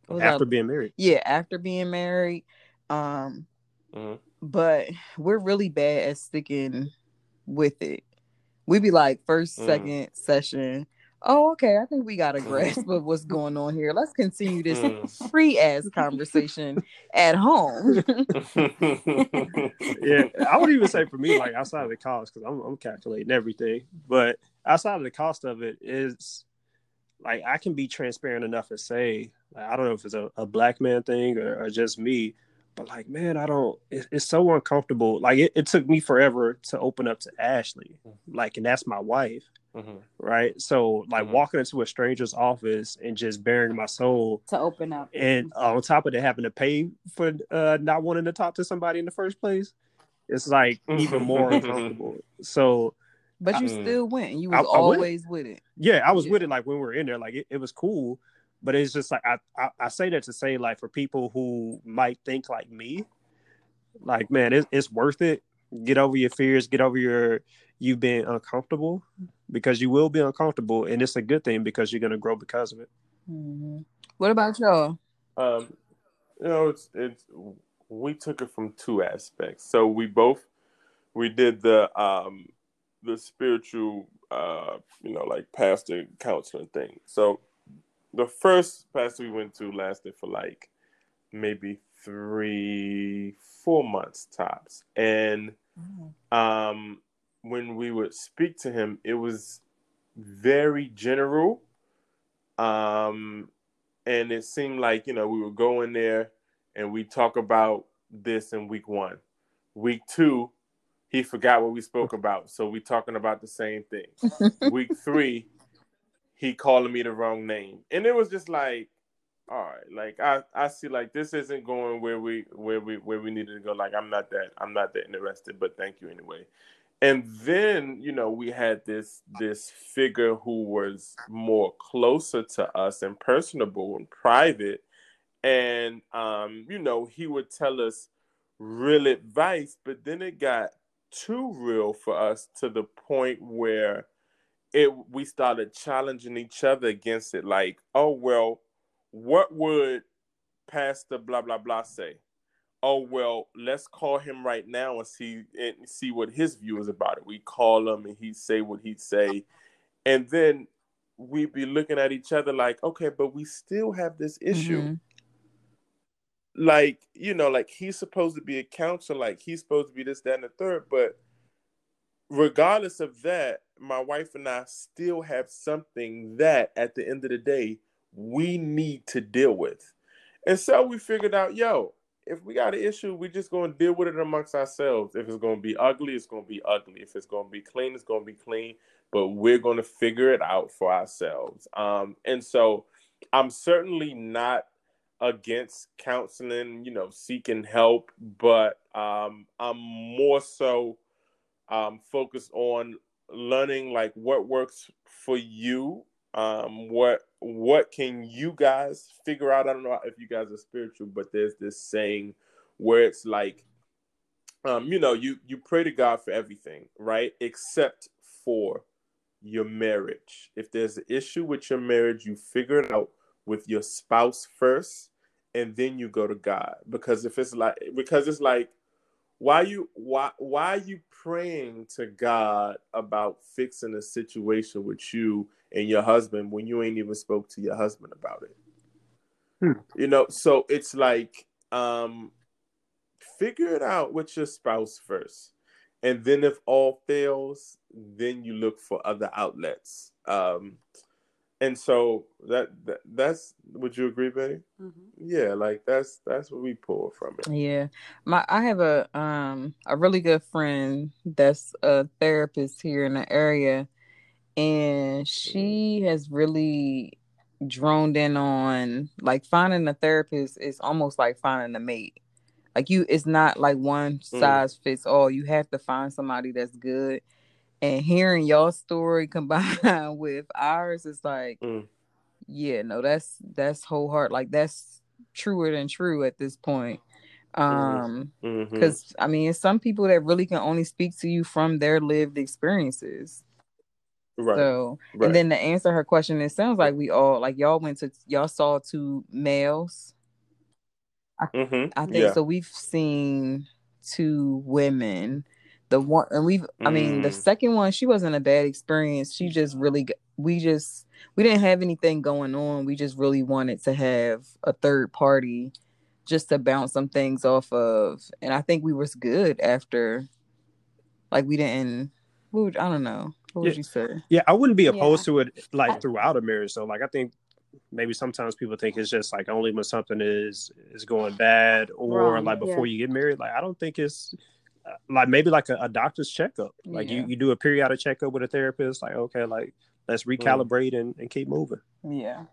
After being married. yeah, after being married. Um Mhm. but we're really bad at sticking with it. we'd be like first, Mm. second session. Oh, okay. I think we got a Mhm. grasp of what's going on here. Let's continue this Mm. free ass conversation at home. yeah, I would even say for me, like outside of the cost, because I'm, I'm calculating everything, but outside of the cost of it is like I can be transparent enough to say, like, I don't know if it's a, a black man thing or, or just me, but like, man, I don't. It, it's so uncomfortable. Like it, it, took me forever to open up to Ashley, mm-hmm. like, and that's my wife, mm-hmm. right? So like mm-hmm. walking into a stranger's office and just bearing my soul to open up, and on top of that, having to pay for uh, not wanting to talk to somebody in the first place, it's like even more uncomfortable. So. But you I, still went. You was I, I always with it. Yeah, I was yeah. with it. Like when we were in there, like it, it was cool but it's just like I, I, I say that to say like for people who might think like me, like man, it, it's worth it. Get over your fears. Get over your you being uncomfortable because you will be uncomfortable, and it's a good thing because you're gonna grow because of it. Mm-hmm. What about y'all? Um, you know, it's it's we took it from two aspects. So we both we did the um the spiritual uh you know like pastor counseling thing. So the first pastor we went to lasted for like maybe three, four months tops. And mm. um, when we would speak to him, it was very general. Um, and it seemed like, you know, we would go in there and we talk about this in week one. Week two, he forgot what we spoke about. So we talking about the same thing. week three, he calling me the wrong name, and it was just like, all right, like I I see like this isn't going where we where we where we needed to go. Like I'm not that I'm not that interested, but thank you anyway. And then you know we had this this figure who was more closer to us and personable and private, and um you know he would tell us real advice, but then it got too real for us to the point where it we started challenging each other against it like oh well what would pastor blah blah blah say? Oh well let's call him right now and see and see what his view is about it. We call him and he say what he'd say. And then we'd be looking at each other like okay but we still have this issue. Mm-hmm. like you know like he's supposed to be a counselor like he's supposed to be this that and the third. But regardless of that my wife and I still have something that at the end of the day we need to deal with. And so we figured out, yo, if we got an issue, we're just to deal with it amongst ourselves. If it's to be ugly, it's to be ugly. If it's to be clean, it's to be clean. But we're to figure it out for ourselves. Um, and so I'm certainly not against counseling, you know, seeking help, but um, I'm more so um, focused on learning like what works for you um what what can you guys figure out? I don't know if you guys are spiritual but there's this saying where it's like um you know you you pray to god for everything right? Except for your marriage. If there's an issue with your marriage you figure it out with your spouse first and then you go to god. Because if it's like because it's like why you why why are you praying to God about fixing a situation with you and your husband when you ain't even spoke to your husband about it? Hmm. You know, so it's like um figure it out with your spouse first. And then if all fails, then you look for other outlets. Um and so that, that that's would you agree betty mm-hmm. yeah like that's that's what we pull from it yeah my i have a um a really good friend that's a therapist here in the area and she has really droned in on like finding a therapist is almost like finding a mate like you it's not like one mm. size mm. fits all you have to find somebody that's good and hearing your story combined with ours is like mm. yeah no that's that's whole heart like that's truer than true at this point um because mm-hmm. i mean it's some people that really can only speak to you from their lived experiences right so right. and then to answer her question it sounds like we all like y'all went to y'all saw two males I, mm-hmm. I think yeah. so we've seen two women the one and we've i mean the mm. second one she wasn't a bad experience she just really we just we didn't have anything going on we just really wanted to have a third party just to bounce some things off of and i think we was good after like we didn't would, i don't know what would yeah. you say yeah i wouldn't be opposed yeah. to it like throughout a marriage so like i think maybe sometimes people think it's just like only when something is is going bad or Wrong, like before yeah. you get married. Like I don't think it's like maybe like a, a doctor's checkup. Like Yeah. you, you do a periodic checkup with a therapist. Like okay, like let's recalibrate and, and keep moving. Yeah.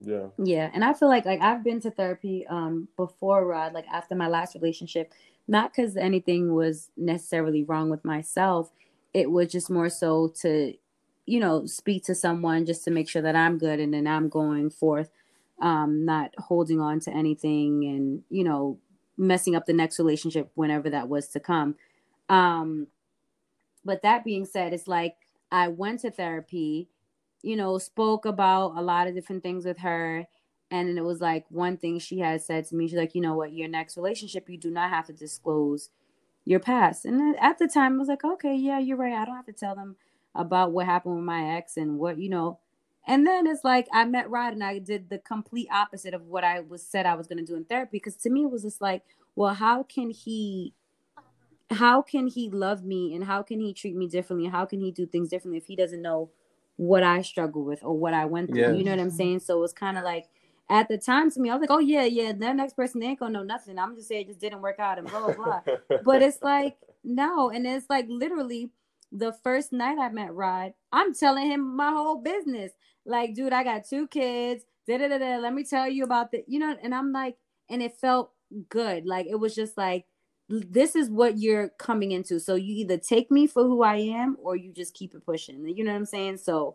Yeah. Yeah, and I feel like like I've been to therapy um before Rod, like after my last relationship, not because anything was necessarily wrong with myself. It was just more so to, you know, speak to someone just to make sure that I'm good and then I'm going forth, um, not holding on to anything and, you know, messing up the next relationship whenever that was to come. Um, but that being said, it's like I went to therapy you know, spoke about a lot of different things with her. And it was like one thing she had said to me, she's like, you know what, your next relationship, you do not have to disclose your past. And at the time, I was like, okay, yeah, you're right. I don't have to tell them about what happened with my ex and what, you know. And then it's like I met Rod and I did the complete opposite of what I was said I was going to do in therapy. Because to me, it was just like, well, how can he how can he love me and how can he treat me differently and how can he do things differently if he doesn't know what I struggle with or what I went through. You know what I'm saying? So it was kind of like at the time to me, I was like, oh yeah, yeah, that next person they ain't gonna know nothing. I'm just saying it just didn't work out and blah blah blah. but it's like no, and it's like literally the first night I met Rod, I'm telling him my whole business. Like, dude, I got two kids. Da da da da. Let me tell you about the, you know, and I'm like, and it felt good. Like it was just like this is what you're coming into. So you either take me for who I am or you just keep it pushing. You know what I'm saying? So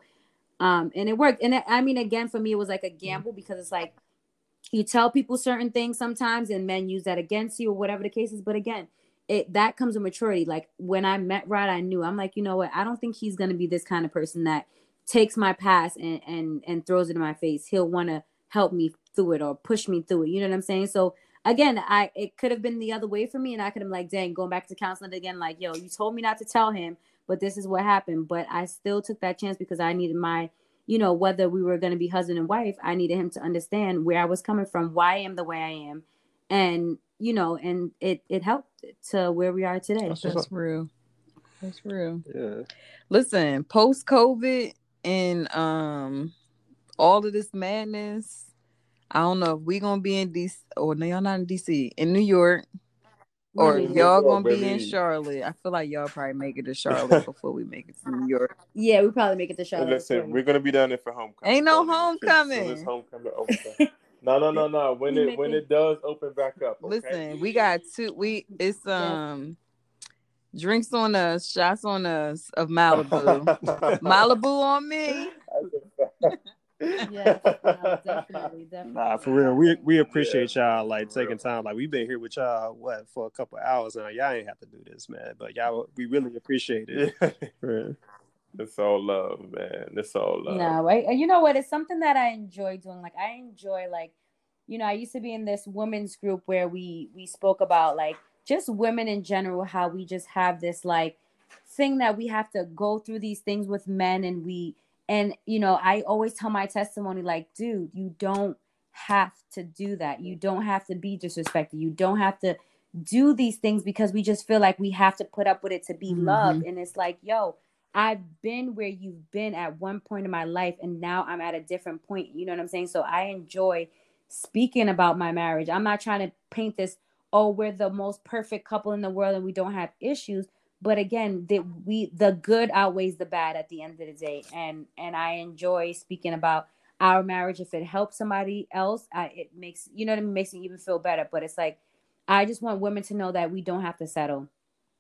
um and it worked. And it, I mean again for me it was like a gamble because it's like you tell people certain things sometimes and men use that against you or whatever the case is. But again, it that comes with maturity. Like when I met Rod, I knew I'm like, you know what? I don't think he's gonna be this kind of person that takes my past and and and throws it in my face. He'll want to help me through it or push me through it. You know what I'm saying? So again, I it could have been the other way for me, and I could have been like, dang, going back to counseling again, like, yo, you told me not to tell him, but this is what happened. But I still took that chance because I needed my, you know, whether we were gonna be husband and wife, I needed him to understand where I was coming from, why I am the way I am, and you know, and it it helped to where we are today. That's That's up. real. That's real. Yeah. Listen, post COVID and um all of this madness. I don't know if we gonna be in DC or no, y'all not in DC, in New York, or Really. y'all gonna be in. Charlotte. I feel like y'all probably make it to Charlotte before we make it to New York. Yeah, we probably make it to Charlotte. listen, we're gonna be down there for homecoming. Ain't no Don't even trip. homecoming. Soon as homecoming opens. no, no, no, no. When it when it- it does open back up. Okay? Listen, we got two. We it's um drinks on us, shots on us of Malibu. Malibu on me. yeah, no, definitely, definitely. Nah, for real. We we appreciate y'all like taking time. Like we've been here with y'all what for a couple hours now. Y'all ain't have to do this, man. But y'all we really appreciate it. For real. it's all love, man. It's all love. No, right? You know what? It's something that I enjoy doing. Like I enjoy like, you know, I used to be in this women's group where we we spoke about like just women in general, how we just have this like thing that we have to go through these things with men and we and you know, I always tell my testimony like, dude, you don't have to do that. You don't have to be disrespected. You don't have to do these things because we just feel like we have to put up with it to be Mhm. loved. And it's like, yo, I've been where you've been at one point in my life, and now I'm at a different point. You know what I'm saying? So I enjoy speaking about my marriage. I'm not trying to paint this, oh, we're the most perfect couple in the world and we don't have issues. But again, that we the good outweighs the bad at the end of the day, and and I enjoy speaking about our marriage. If it helps somebody else, I, it makes you know what I mean, makes me even feel better. But it's like I just want women to know that we don't have to settle.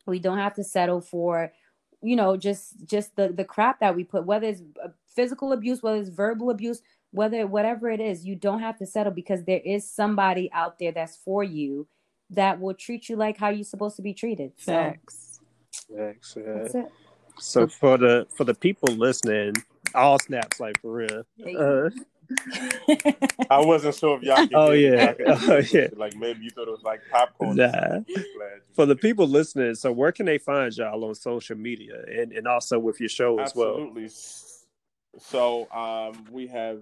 We don't have to settle for you know just just the the crap that we put whether it's uh, physical abuse whether it's verbal abuse whether whatever it is you don't have to settle because there is somebody out there that's for you that will treat you like how you're supposed to be treated so Facts. Thanks, yeah. So for the for the people listening, all snaps like for real. Uh, I wasn't sure if y'all could Oh, yeah. Oh, yeah. Like maybe you thought it was like popcorn. Nah. For the people listening, so where can they find y'all on social media and, and also with your show as well? Absolutely. So um, we have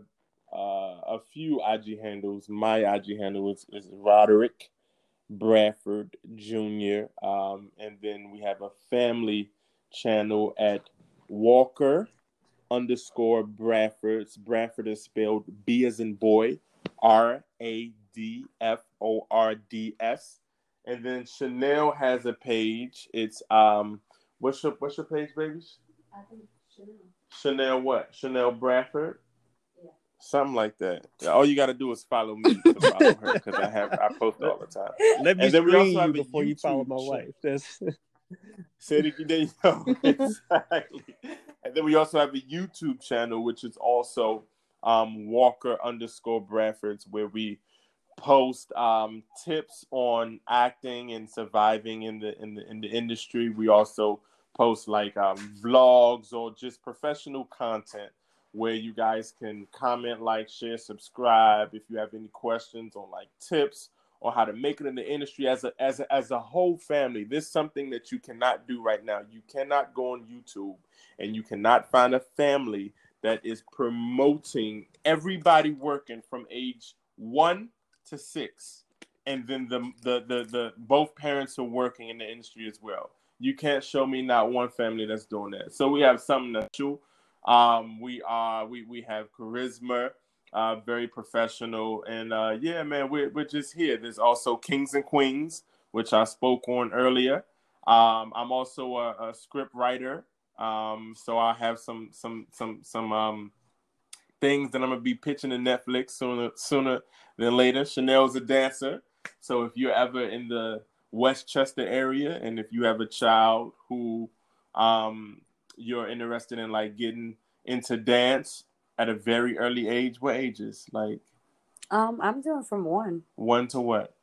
uh, a few IG handles. My IG handle is, is Roderick Bradford Jr. Um, and then we have a family channel at Walker underscore Bradfords. Bradford is spelled B as in boy, R A D F O R D S. And then Chanel has a page. It's um, what's your what's your page, babies? I think Chanel. Chanel what? Chanel Bradford. Something like that. All you got to do is follow me to follow her because I have I post all the time. Let me screen you before you follow my wife. That's Say it again. There you go. exactly. And then we also have a YouTube channel, which is also um, Walker underscore Bradfords, where we post um, tips on acting and surviving in the in the in the industry. We also post like um, vlogs or just professional content where you guys can comment, like, share, subscribe. If you have any questions on like tips or how to make it in the industry as a as a, as a whole family, this is something that you cannot do right now. You cannot go on YouTube and you cannot find a family that is promoting everybody working from age one to six, and then the the the, the both parents are working in the industry as well. You can't show me not one family that's doing that. So we have something true um, we are we we have charisma, uh, very professional, and uh, yeah, man, we're we're just here. There's also Kings and Queens, which I spoke on earlier. Um, I'm also a, a script writer, um, so I have some some some some um, things that I'm gonna be pitching to Netflix sooner sooner than later. Chanel's a dancer, so if you're ever in the Westchester area, and if you have a child who um, you're interested in like getting into dance at a very early age? What ages? Like um I'm doing from one. One to what?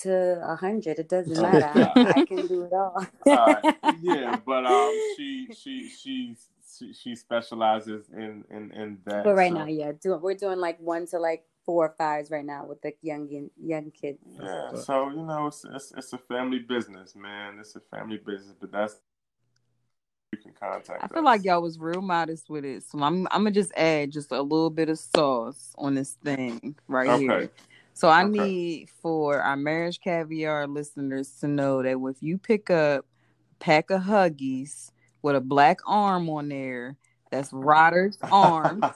To a hundred. It doesn't matter. I, I, can do it all. Yeah, but um she she she she, she specializes in in in that. But right so. now, yeah, do, we're doing like one to like four or fives right now with the young young kids. Yeah, so you know, it's, it's, it's a family business, man. It's a family business, but that's you can contact. I feel us. like y'all was real modest with it, so I'm I'm gonna just add just a little bit of sauce on this thing right okay. here. So I okay. need for our marriage caviar listeners to know that if you pick up a pack of Huggies with a black arm on there, that's Rodder's arm.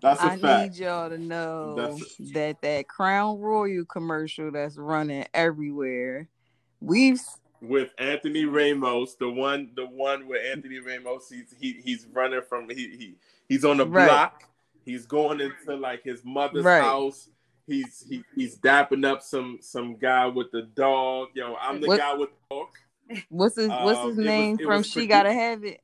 That's a I fact. need y'all to know that that Crown Royal commercial that's running everywhere. We've with Anthony Ramos, the one, the one where Anthony Ramos, he's he, he's running from he, he he's on the right. block. He's going into like his mother's right. house. He's he, he's dapping up some some guy with the dog. Yo, I'm the what, guy with the dog. What's his What's his um, name was, from She Gotta Have It?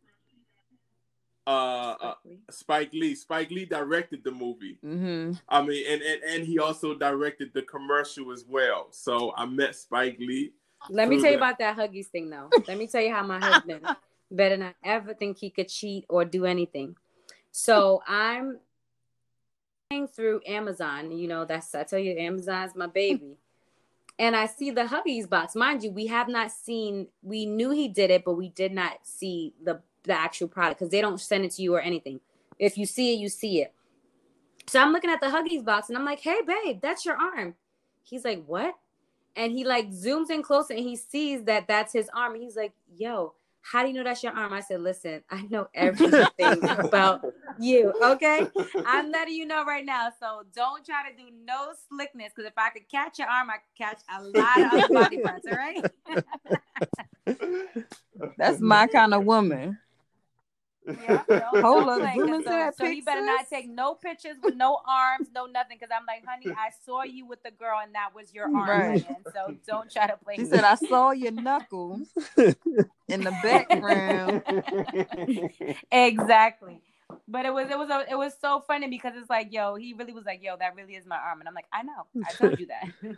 Uh, uh, Spike Lee. Spike Lee directed the movie. Mm-hmm. I mean, and, and and he also directed the commercial as well. So I met Spike Lee. Let me tell you about that Huggies thing, though. Let me tell you how my husband better not ever think he could cheat or do anything. So I'm through Amazon. You know, that's I tell you, Amazon's my baby. And I see the Huggies box. Mind you, we have not seen. We knew he did it, but we did not see the the actual product because they don't send it to you or anything. If you see it, you see it. So I'm looking at the Huggies box and I'm like, "Hey, babe, that's your arm." He's like, "What?" and he like zooms in closer and he sees that that's his arm he's like yo how do you know that's your arm? I said listen i know everything about you okay? I'm letting you know right now so don't try to do no slickness because if i could catch your arm i could catch a lot of other body parts all right? That's my kind of woman yeah, Hold up, so, so, so you better not take no pictures with no arms, no nothing. Because I'm like, honey, I saw you with the girl, and that was your arm. Right. So don't try to play. She said, I saw your knuckles in the background. exactly. But it was it was a, it was so funny because it's like, yo, he really was like, yo, that really is my arm, and I'm like, I know, I told you that.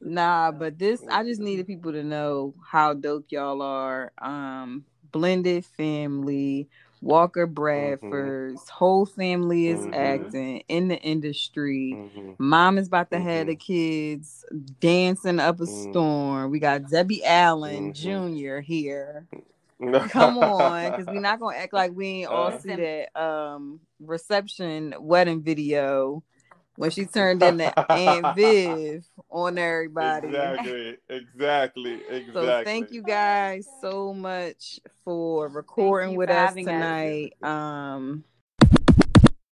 nah, but this I just needed people to know how dope y'all are. Um, blended family Walker mm-hmm. Bradford's mm-hmm. whole family is mm-hmm. acting in the industry. Mm-hmm. Mom is about to have the mm-hmm. kids dancing up a mm-hmm. storm. We got Debbie Allen Jr. here. Come on, because we're not gonna act like we ain't all uh, see that um reception wedding video when she turned into Aunt Viv on everybody. Exactly, exactly, exactly. So thank you guys so much for recording with us having us. tonight. Um